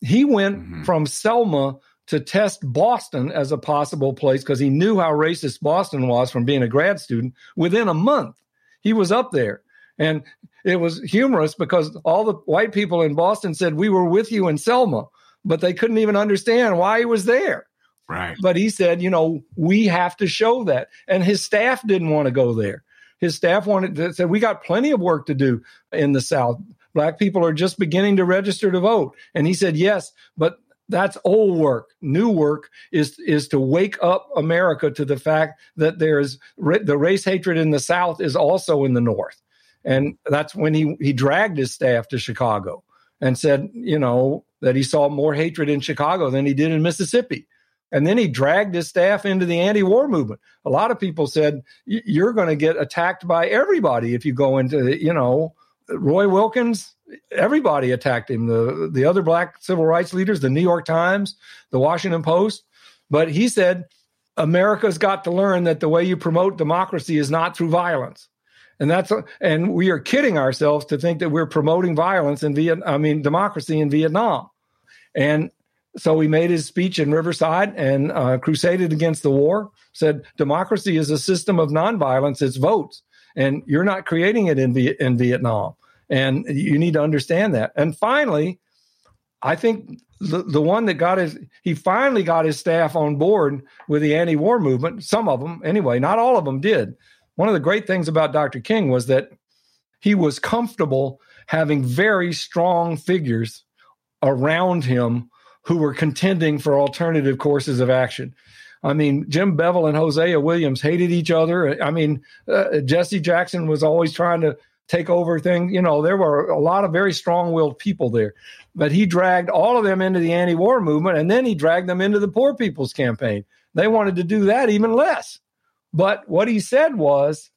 He went mm-hmm. from Selma to test Boston as a possible place because he knew how racist Boston was from being a grad student within a month. He was up there. And it was humorous because all the white people in Boston said, We were with you in Selma, but they couldn't even understand why he was there. Right. But he said, You know, we have to show that. And his staff didn't want to go there. His staff wanted to say, We got plenty of work to do in the South. Black people are just beginning to register to vote. And he said, Yes, but that's old work. New work is is to wake up America to the fact that there is the race hatred in the South is also in the North and that's when he, he dragged his staff to Chicago and said, you know, that he saw more hatred in Chicago than he did in Mississippi. And then he dragged his staff into the anti war movement. A lot of people said, you're going to get attacked by everybody if you go into, you know, Roy Wilkins, everybody attacked him. The, the other black civil rights leaders, the New York Times, the Washington Post. But he said, America's got to learn that the way you promote democracy is not through violence and that's and we are kidding ourselves to think that we're promoting violence in Vietnam. I mean, democracy in Vietnam, and so he made his speech in Riverside and uh, crusaded against the war. Said democracy is a system of nonviolence; it's votes, and you're not creating it in v- in Vietnam, and you need to understand that. And finally, I think the, the one that got his he finally got his staff on board with the anti-war movement. Some of them, anyway, not all of them did one of the great things about Dr. King was that he was comfortable having very strong figures around him who were contending for alternative courses of action. I mean, Jim Bevel and Hosea Williams hated each other. I mean, uh, Jesse Jackson was always trying to take over things. You know, there were a lot of very strong willed people there. But he dragged all of them into the anti war movement and then he dragged them into the Poor People's Campaign. They wanted to do that even less. But what he said was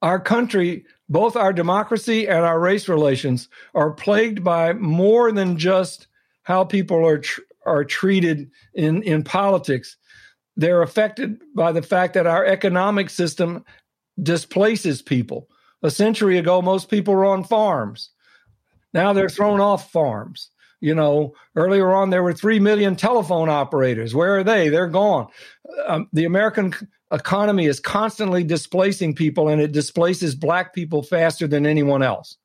our country, both our democracy and our race relations, are plagued by more than just how people are tr- are treated in, in politics. They're affected by the fact that our economic system displaces people. A century ago, most people were on farms. Now they're thrown off farms. You know, earlier on, there were 3 million telephone operators. Where are they? They're gone. Um, the American economy is constantly displacing people and it displaces black people faster than anyone else.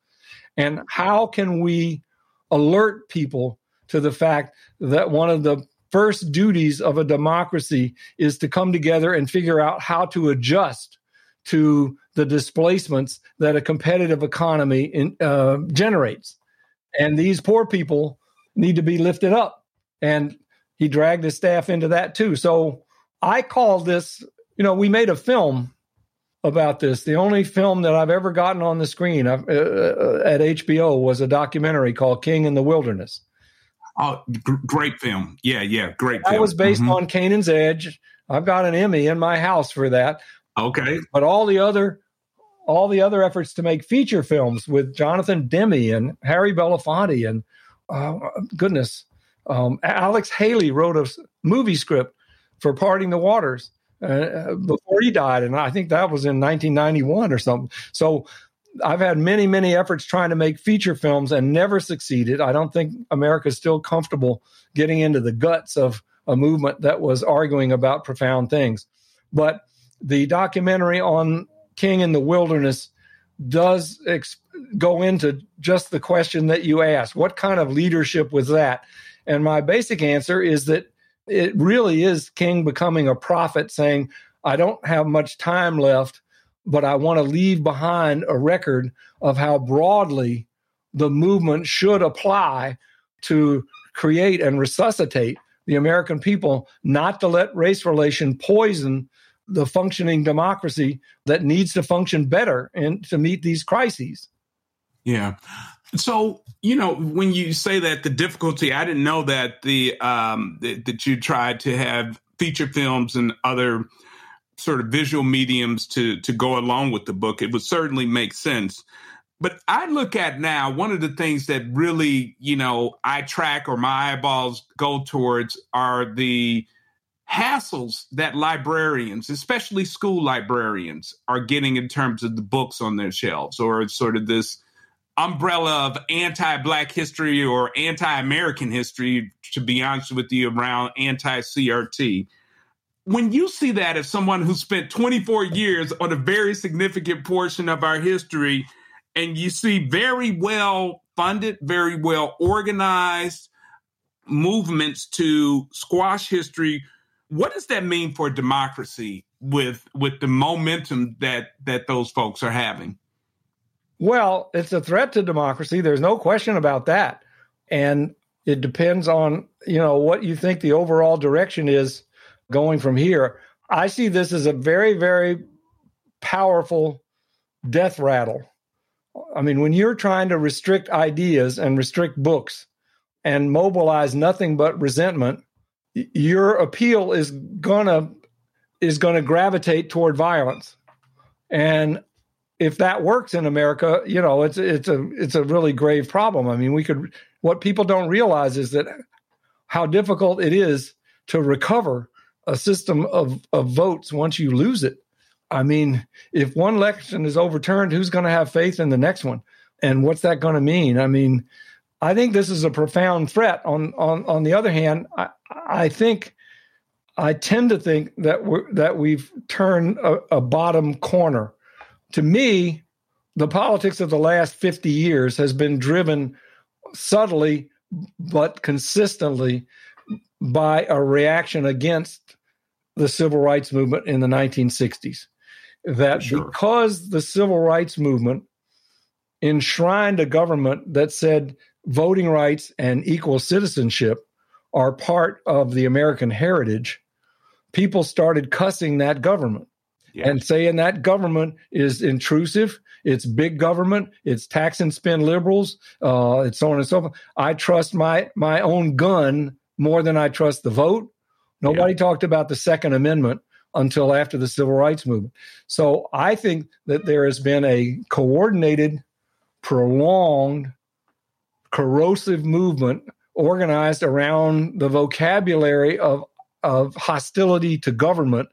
And how can we alert people to the fact that one of the first duties of a democracy is to come together and figure out how to adjust to the displacements that a competitive economy in, uh, generates. And these poor people need to be lifted up. And he dragged his staff into that too. So I call this you know, we made a film about this. The only film that I've ever gotten on the screen uh, uh, at HBO was a documentary called King in the Wilderness. Oh, g- great film. Yeah, yeah, great film. That was based mm-hmm. on Canaan's Edge. I've got an Emmy in my house for that. Okay. But all the other all the other efforts to make feature films with Jonathan Demme and Harry Belafonte and uh, goodness, um, Alex Haley wrote a movie script for Parting the Waters uh, uh, before he died, and I think that was in 1991 or something. So I've had many, many efforts trying to make feature films and never succeeded. I don't think America's still comfortable getting into the guts of a movement that was arguing about profound things. But the documentary on King in the Wilderness does ex- go into just the question that you asked what kind of leadership was that? And my basic answer is that it really is King becoming a prophet saying, I don't have much time left but I want to leave behind a record of how broadly the movement should apply to create and resuscitate the American people, not to let race relation poison the functioning democracy that needs to function better and to meet these crises. Yeah. So, you know, when you say that the difficulty, I didn't know that the um that, that you tried to have feature films and other sort of visual mediums to to go along with the book, it would certainly make sense. But I look at now one of the things that really, you know, I track or my eyeballs go towards are the hassles that librarians, especially school librarians, are getting in terms of the books on their shelves, or sort of this umbrella of anti-black history or anti-American history, to be honest with you, around anti-CRT when you see that as someone who spent 24 years on a very significant portion of our history, and you see very well funded, very well organized movements to squash history, what does that mean for democracy with with the momentum that that those folks are having? Well, it's a threat to democracy. There's no question about that. And it depends on, you know, what you think the overall direction is going from here. I see this as a very, very powerful death rattle. I mean, when you're trying to restrict ideas and restrict books and mobilize nothing but resentment, your appeal is gonna is gonna gravitate toward violence. And if that works in America, you know, it's it's a it's a really grave problem. I mean, we could what people don't realize is that how difficult it is to recover a system of, of votes once you lose it. I mean, if one election is overturned, who's going to have faith in the next one? And what's that going to mean? I mean, I think this is a profound threat. On on on the other hand, I, I think I tend to think that we that we've turned a, a bottom corner. To me, the politics of the last 50 years has been driven subtly but consistently by a reaction against the civil rights movement in the 1960s. That sure. because the civil rights movement enshrined a government that said voting rights and equal citizenship are part of the American heritage, people started cussing that government yes. and saying that government is intrusive. It's big government. It's tax and spend liberals. Uh, it's so on and so forth. I trust my my own gun more than I trust the vote. Nobody yeah. talked about the Second Amendment until after the Civil Rights Movement. So I think that there has been a coordinated, prolonged, corrosive movement organized around the vocabulary of, of hostility to government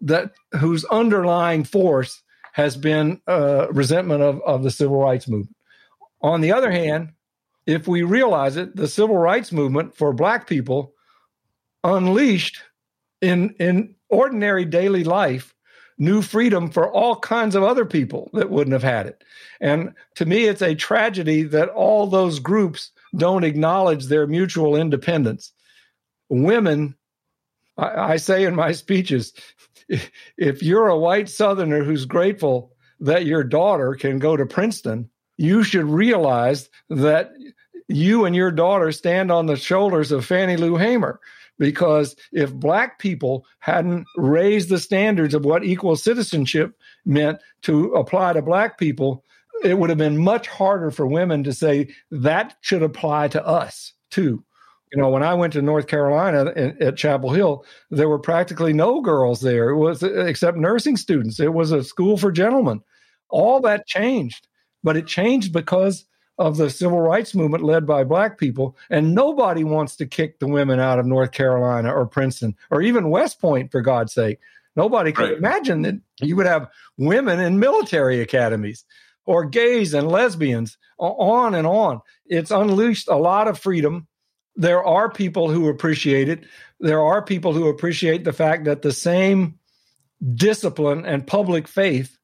that whose underlying force has been uh, resentment of, of the civil rights movement. On the other hand, if we realize it, the civil rights movement for black people unleashed in in ordinary daily life new freedom for all kinds of other people that wouldn't have had it. And to me, it's a tragedy that all those groups don't acknowledge their mutual independence. Women, I, I say in my speeches, if you're a white Southerner who's grateful that your daughter can go to Princeton, you should realize that you and your daughter stand on the shoulders of Fannie Lou Hamer because if black people hadn't raised the standards of what equal citizenship meant to apply to black people, it would have been much harder for women to say that should apply to us too. You know, when I went to North Carolina at Chapel Hill, there were practically no girls there. It was except nursing students. It was a school for gentlemen. All that changed, but it changed because of the civil rights movement led by black people. And nobody wants to kick the women out of North Carolina or Princeton or even West Point, for God's sake. Nobody could right. imagine that you would have women in military academies or gays and lesbians, on and on. It's unleashed a lot of freedom. There are people who appreciate it. There are people who appreciate the fact that the same discipline and public faith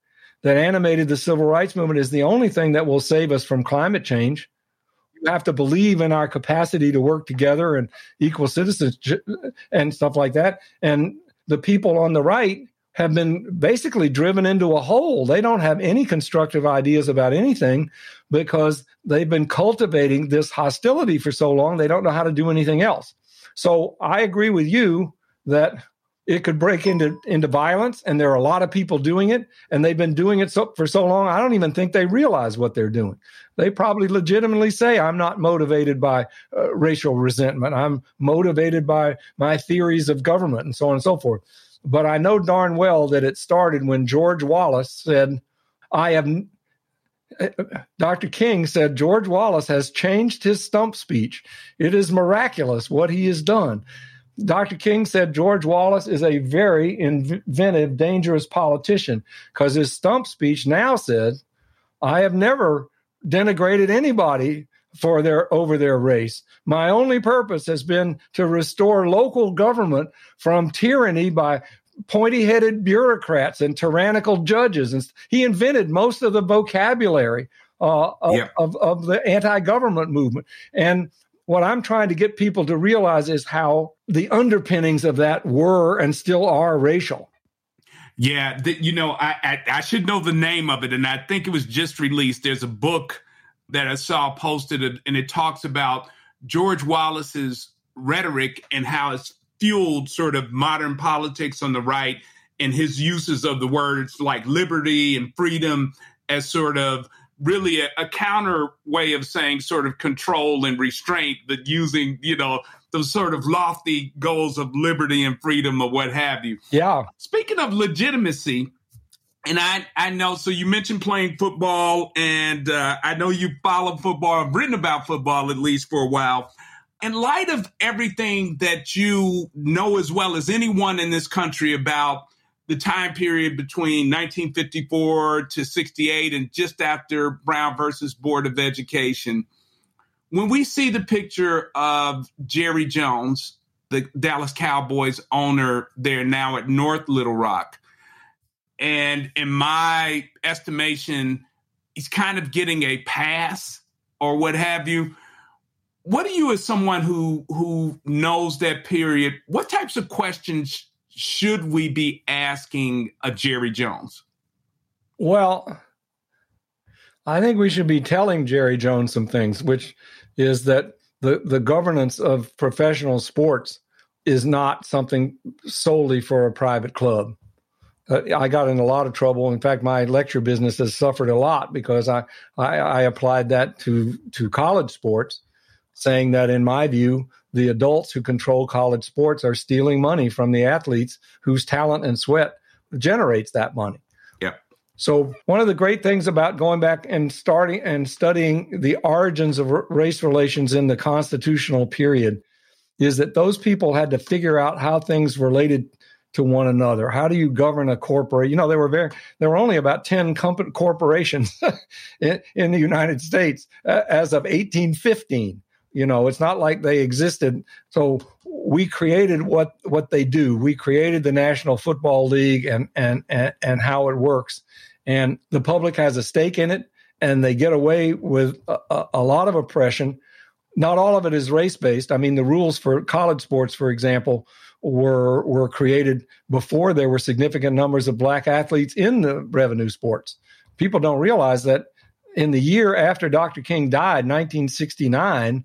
that animated the civil rights movement is the only thing that will save us from climate change. You have to believe in our capacity to work together and equal citizens and stuff like that. And the people on the right have been basically driven into a hole. They don't have any constructive ideas about anything because they've been cultivating this hostility for so long, they don't know how to do anything else. So I agree with you that it could break into into violence and there are a lot of people doing it and they've been doing it so, for so long i don't even think they realize what they're doing they probably legitimately say i'm not motivated by uh, racial resentment i'm motivated by my theories of government and so on and so forth but i know darn well that it started when george wallace said i have uh, Dr. King said George Wallace has changed his stump speech. It is miraculous what he has done. Dr. King said George Wallace is a very inventive, dangerous politician because his stump speech now said, I have never denigrated anybody for their over their race. My only purpose has been to restore local government from tyranny by pointy-headed bureaucrats and tyrannical judges. And he invented most of the vocabulary uh, of, yeah. of, of the anti-government movement. And what I'm trying to get people to realize is how the underpinnings of that were and still are racial. Yeah, you know, I, I, I should know the name of it, and I think it was just released. There's a book that I saw posted, and it talks about George Wallace's rhetoric and how it's fueled sort of modern politics on the right, and his uses of the words like liberty and freedom as sort of really a, a, counter way of saying sort of control and restraint that using you know those sort of lofty goals of liberty and freedom or what have you. Yeah. Speaking of legitimacy and i i know so you mentioned playing football and uh, i know you follow football i've written about football at least for a while. In light of everything that you know as well as anyone in this country about the time period between 1954 to 68 and just after Brown versus Board of Education. When we see the picture of Jerry Jones, the Dallas Cowboys owner there now at North Little Rock, and in my estimation, he's kind of getting a pass or what have you. What do you, as someone who who knows that period, what types of questions should we be asking a Jerry Jones? Well, I think we should be telling Jerry Jones some things, which is that the, the governance of professional sports is not something solely for a private club. Uh, I got in a lot of trouble. In fact, my lecture business has suffered a lot because I, I, I applied that to to college sports, saying that in my view the adults who control college sports are stealing money from the athletes whose talent and sweat generates that money. Yeah. So one of the great things about going back and starting and studying the origins of race relations in the constitutional period is that those people had to figure out how things related to one another. How do you govern a corporate? You know, there were very there were only about ten company corporations in, in, the United States uh, as of 1815. You know, it's not like they existed. So we created what what they do. We created the National Football League and and and, and how it works. And the public has a stake in it, and they get away with a, a lot of oppression. Not all of it is race based. I mean, the rules for college sports, for example, were were created before there were significant numbers of black athletes in the revenue sports. People don't realize that in the year after Dr. King died, 1969,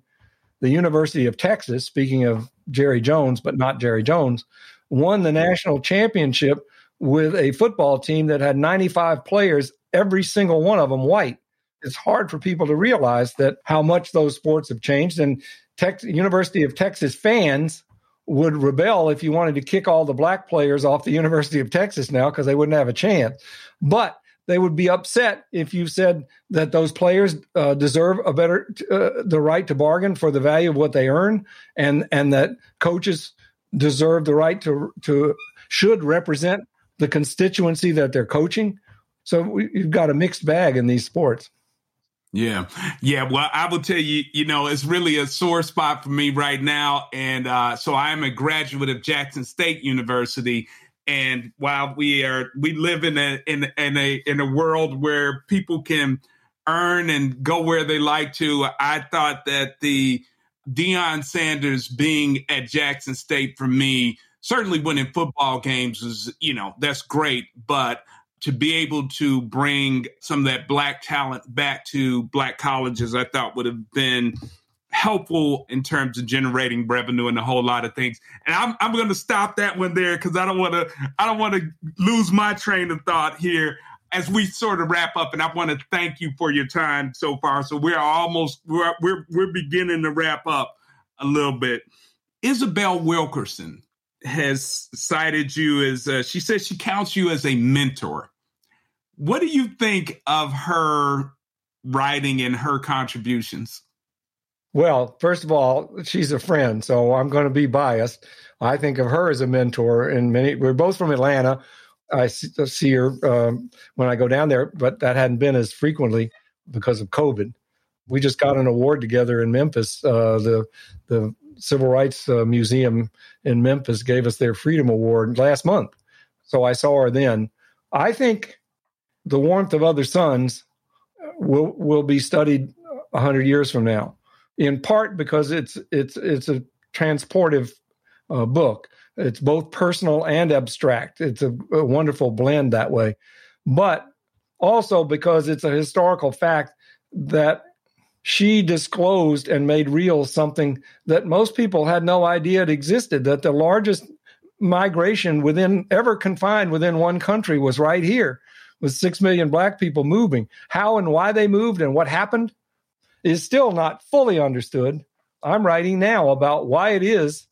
the University of Texas, speaking of Jerry Jones, but not Jerry Jones, won the national championship with a football team that had 95 players, every single one of them white. It's hard for people to realize that how much those sports have changed. And Tex- University of Texas fans would rebel if you wanted to kick all the black players off the University of Texas now because they wouldn't have a chance. But they would be upset if you said that those players uh, deserve a better uh, the right to bargain for the value of what they earn, and and that coaches deserve the right to to should represent the constituency that they're coaching. So we, you've got a mixed bag in these sports. Yeah. Yeah. Well, I will tell you, you know, it's really a sore spot for me right now. And uh, so I am a graduate of Jackson State University. And while we are, we live in a, in, in a, in a world where people can earn and go where they like to, I thought that the Deion Sanders being at Jackson State for me, certainly winning football games was, you know, that's great. But to be able to bring some of that black talent back to black colleges, I thought would have been helpful in terms of generating revenue and a whole lot of things. And I'm I'm going to stop that one there because I don't want to I don't want to lose my train of thought here as we sort of wrap up. And I want to thank you for your time so far. So we're almost we're we're, we're beginning to wrap up a little bit. Isabel Wilkerson has cited you as uh, she says she counts you as a mentor. What do you think of her writing and her contributions? Well, first of all, she's a friend, so I'm going to be biased. I think of her as a mentor, and many. We're both from Atlanta. I see her um, when I go down there, but that hadn't been as frequently because of COVID. We just got an award together in Memphis. Uh, the the Civil Rights uh, Museum in Memphis gave us their Freedom Award last month. So I saw her then. I think the warmth of other suns will will be studied hundred years from now, in part because it's it's it's a transportive uh, book. It's both personal and abstract. It's a, a wonderful blend that way, but also because it's a historical fact that she disclosed and made real something that most people had no idea it existed that the largest migration within ever confined within one country was right here with 6 million black people moving how and why they moved and what happened is still not fully understood i'm writing now about why it is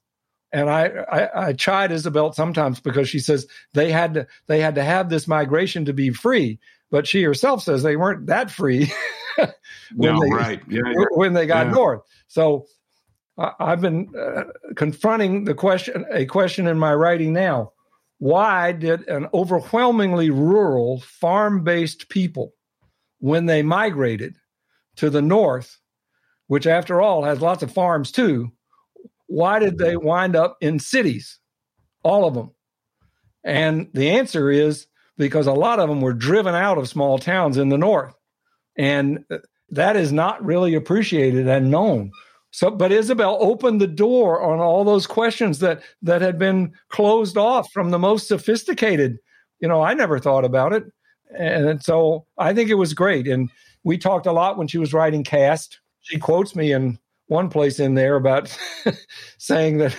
and I, I, I chide Isabel sometimes because she says they had to they had to have this migration to be free, but she herself says they weren't that free. when no, they, right. Yeah, when they got yeah. north. So I've been uh, confronting the question, a question in my writing now. Why did an overwhelmingly rural, farm based people, when they migrated to the north, which after all has lots of farms too, why did they mm-hmm. wind up in cities? All of them. And the answer is because a lot of them were driven out of small towns in the north. And uh, that is not really appreciated and known. So, but Isabel opened the door on all those questions that that had been closed off from the most sophisticated. You know, I never thought about it, and so I think it was great. And we talked a lot when she was writing Caste. She quotes me in one place in there about saying that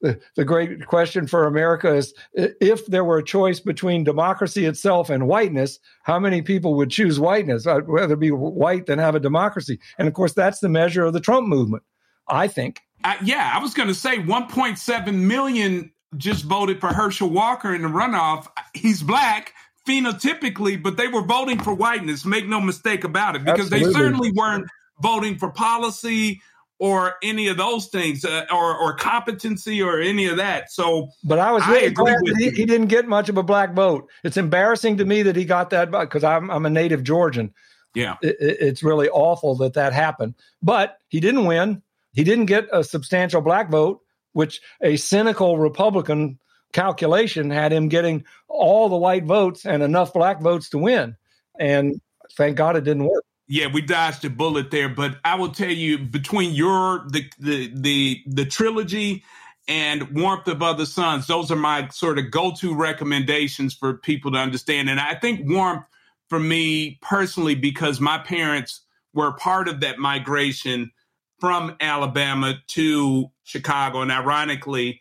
the, great question for America is if there were a choice between democracy itself and whiteness, how many people would choose whiteness? I'd rather be white than have a democracy. And of course, that's the measure of the Trump movement, I think. Uh, yeah, I was going to say 1.7 million just voted for Herschel Walker in the runoff. He's black phenotypically, but they were voting for whiteness. Make no mistake about it, because Absolutely. they certainly weren't voting for policy or any of those things uh, or, or competency or any of that. So, but I was really I glad that he, he, didn't get much of a black vote. It's embarrassing to me that he got that because I'm, I'm a native Georgian. Yeah. It, it's really awful that that happened, but he didn't win. He didn't get a substantial black vote, which a cynical Republican calculation had him getting all the white votes and enough black votes to win. And thank God it didn't work yeah, we dodged a bullet there, but I will tell you between your the the the the trilogy and Warmth of Other Suns, those are my sort of go-to recommendations for people to understand. And I think Warmth for me personally because my parents were part of that migration from Alabama to Chicago and ironically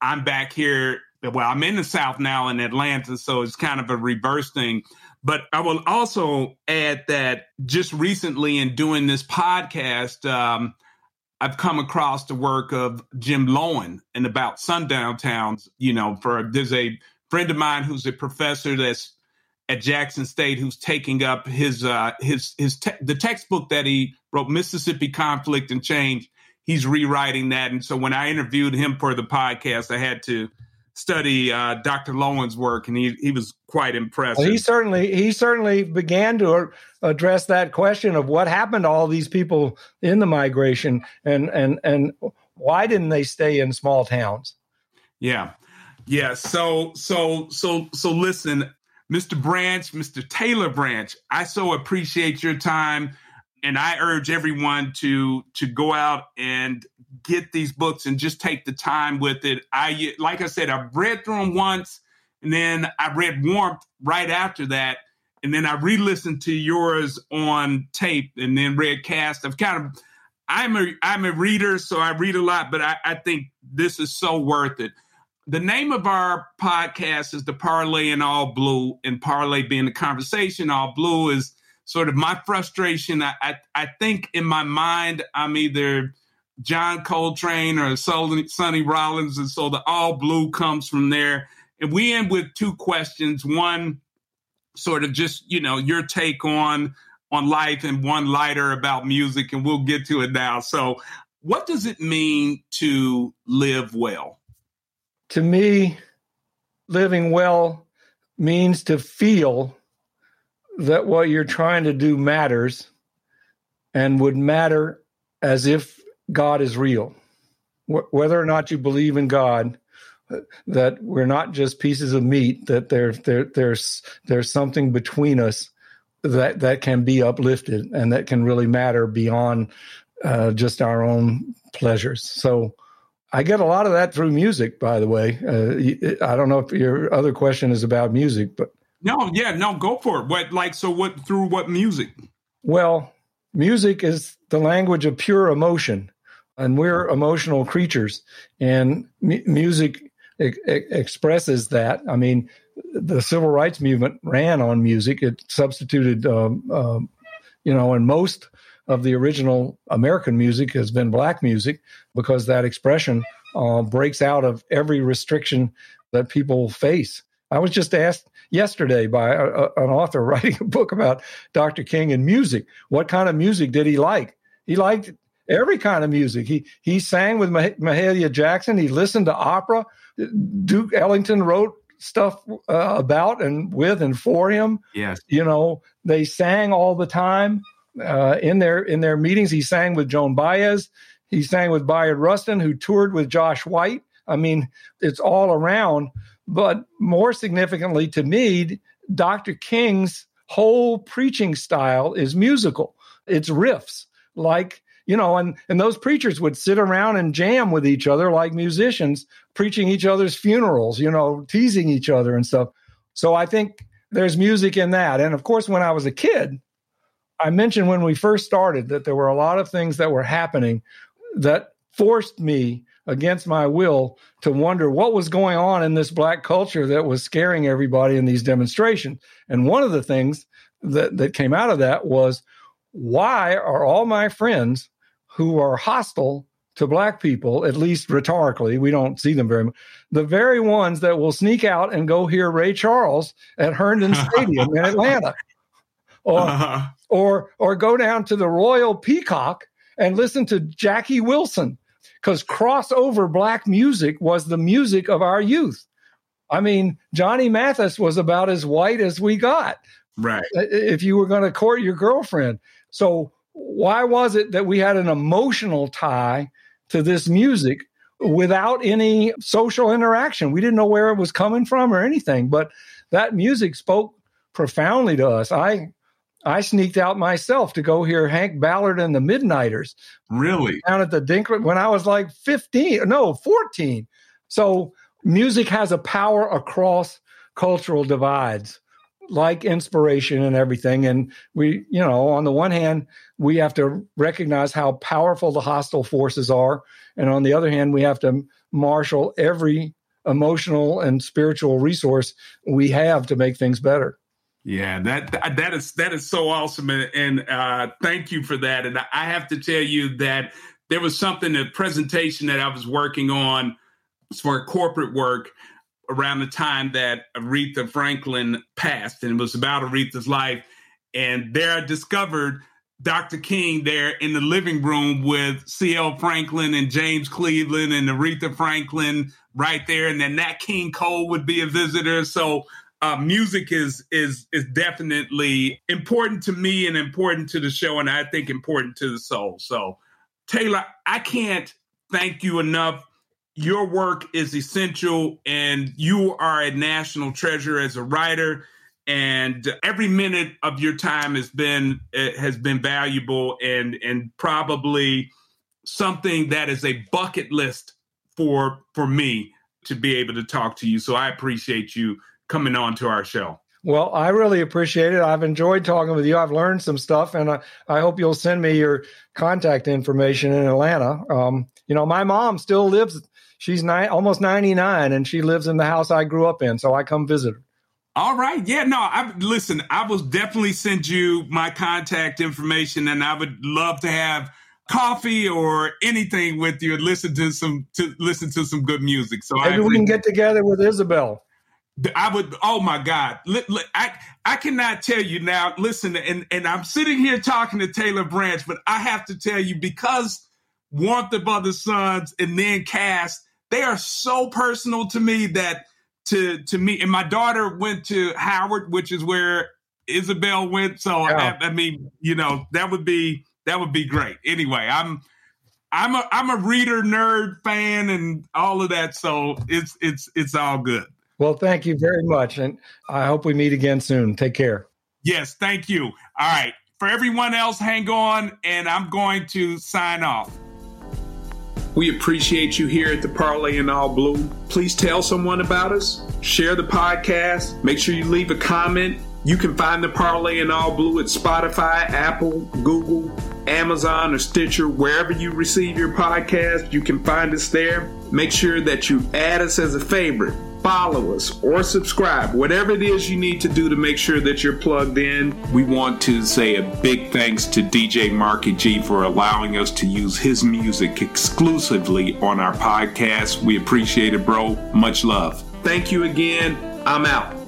I'm back here well, I'm in the South now in Atlanta, so it's kind of a reverse thing. But I will also add that just recently in doing this podcast, um, I've come across the work of Jim Loewen and about sundown towns. You know, for there's a friend of mine who's a professor that's at Jackson State who's taking up his uh, his his te- the textbook that he wrote, Mississippi Conflict and Change. He's rewriting that, and so when I interviewed him for the podcast, I had to study uh, Dr. Loewen's work, and he he was quite impressive. Well, he certainly he certainly began to address that question of what happened to all these people in the migration, and and and why didn't they stay in small towns? Yeah, yeah. So so so so listen, Mr. Branch, Mr. Taylor Branch, I so appreciate your time. And I urge everyone to to go out and get these books and just take the time with it. I like I said, I've read through them once, and then I read Warmth right after that, and then I re-listened to yours on tape, and then read Caste. I've kind of I'm a I'm a reader, so I read a lot, but I, I think this is so worth it. The name of our podcast is the Parley in All Blue, and Parley being the conversation. All Blue is sort of my frustration. I, I, I think in my mind I'm either John Coltrane or Sonny Rollins. And so the all blue comes from there. And we end with two questions. One, sort of just, you know, your take on on life and one lighter about music, and we'll get to it now. So what does it mean to live well? To me, living well means to feel that what you're trying to do matters and would matter as if God is real. whether or not you believe in God, that we're not just pieces of meat, that there, there, there's, there's something between us that, that can be uplifted and that can really matter beyond uh, just our own pleasures. So I get a lot of that through music, by the way. Uh, I don't know if your other question is about music, but. No, yeah, no, go for it. What, like, so what, through what music? Well, music is the language of pure emotion and we're emotional creatures, and m- music e- expresses that. I mean, the civil rights movement ran on music. It substituted, um, um, you know, and most of the original American music has been black music because that expression uh, breaks out of every restriction that people face. I was just asked yesterday by a, a, an author writing a book about Dr. King and music. What kind of music did he like? He liked every kind of music. He he sang with Mah- Mahalia Jackson. He listened to opera. Duke Ellington wrote stuff uh, about and with and for him. Yes, you know they sang all the time uh, in their in their meetings. He sang with Joan Baez. He sang with Bayard Rustin, who toured with Josh White. I mean, it's all around. But more significantly to me, Dr. King's whole preaching style is musical. It's riffs like you know, and and those preachers would sit around and jam with each other like musicians, preaching each other's funerals, you know, teasing each other and stuff. So I think there's music in that. And of course, when I was a kid, I mentioned when we first started that there were a lot of things that were happening that forced me against my will to wonder what was going on in this black culture that was scaring everybody in these demonstrations. And one of the things that, that came out of that was why are all my friends who are hostile to black people, at least rhetorically, we don't see them very much. The very ones that will sneak out and go hear Ray Charles at Herndon Stadium in Atlanta, or uh-huh. or or go down to the Royal Peacock and listen to Jackie Wilson, because crossover black music was the music of our youth. I mean, Johnny Mathis was about as white as we got. Right. If you were going to court your girlfriend. So why was it that we had an emotional tie to this music without any social interaction? We didn't know where it was coming from or anything, but that music spoke profoundly to us. I I sneaked out myself to go hear Hank Ballard and the Midnighters. Really? Down at the Dinkler when I was like 15, no, 14. So music has a power across cultural divides like inspiration and everything. And we, you know, on the one hand, we have to recognize how powerful the hostile forces are. And on the other hand, we have to marshal every emotional and spiritual resource we have to make things better. Yeah, that that is that is so awesome, and, and uh, thank you for that. And I have to tell you that there was something, a presentation that I was working on for corporate work around the time that Aretha Franklin passed, and it was about Aretha's life. And there I discovered Dr. King there in the living room with C.L. Franklin and James Cleveland and Aretha Franklin right there, and then Nat King Cole would be a visitor. So uh, music is is is definitely important to me and important to the show, and I think important to the soul. So Taylor, I can't thank you enough. Your work is essential, and you are a national treasure as a writer. And every minute of your time has been eh, has been valuable, and and probably something that is a bucket list for for me to be able to talk to you. So I appreciate you coming on to our show. Well, I really appreciate it. I've enjoyed talking with you. I've learned some stuff, and I, I hope you'll send me your contact information in Atlanta. Um, you know, my mom still lives. She's nine, almost ninety nine, and she lives in the house I grew up in. So I come visit her. All right. Yeah, no, I listen, I will definitely send you my contact information and I would love to have coffee or anything with you and listen to some to listen to some good music. So maybe we can get together with Isabel. I would. Oh my God! I I cannot tell you now. Listen, and and I'm sitting here talking to Taylor Branch, but I have to tell you because Warmth of Other Suns and then Caste, they are so personal to me that to to me and my daughter went to Howard, which is where Isabel went. So. I, I mean, you know, that would be that would be great. Anyway, I'm I'm a I'm a reader nerd fan and all of that, so it's it's it's all good. Well, thank you very much. And I hope we meet again soon. Take care. Yes, thank you. All right. For everyone else, hang on, and I'm going to sign off. We appreciate you here at the Parley in All Blue. Please tell someone about us, share the podcast, make sure you leave a comment. You can find the Parley in All Blue at Spotify, Apple, Google, Amazon, or Stitcher, wherever you receive your podcast. You can find us there. Make sure that you add us as a favorite follow us, or subscribe. Whatever it is you need to do to make sure that you're plugged in. We want to say a big thanks to DJ Marky G for allowing us to use his music exclusively on our podcast. We appreciate it, bro. Much love. Thank you again. I'm out.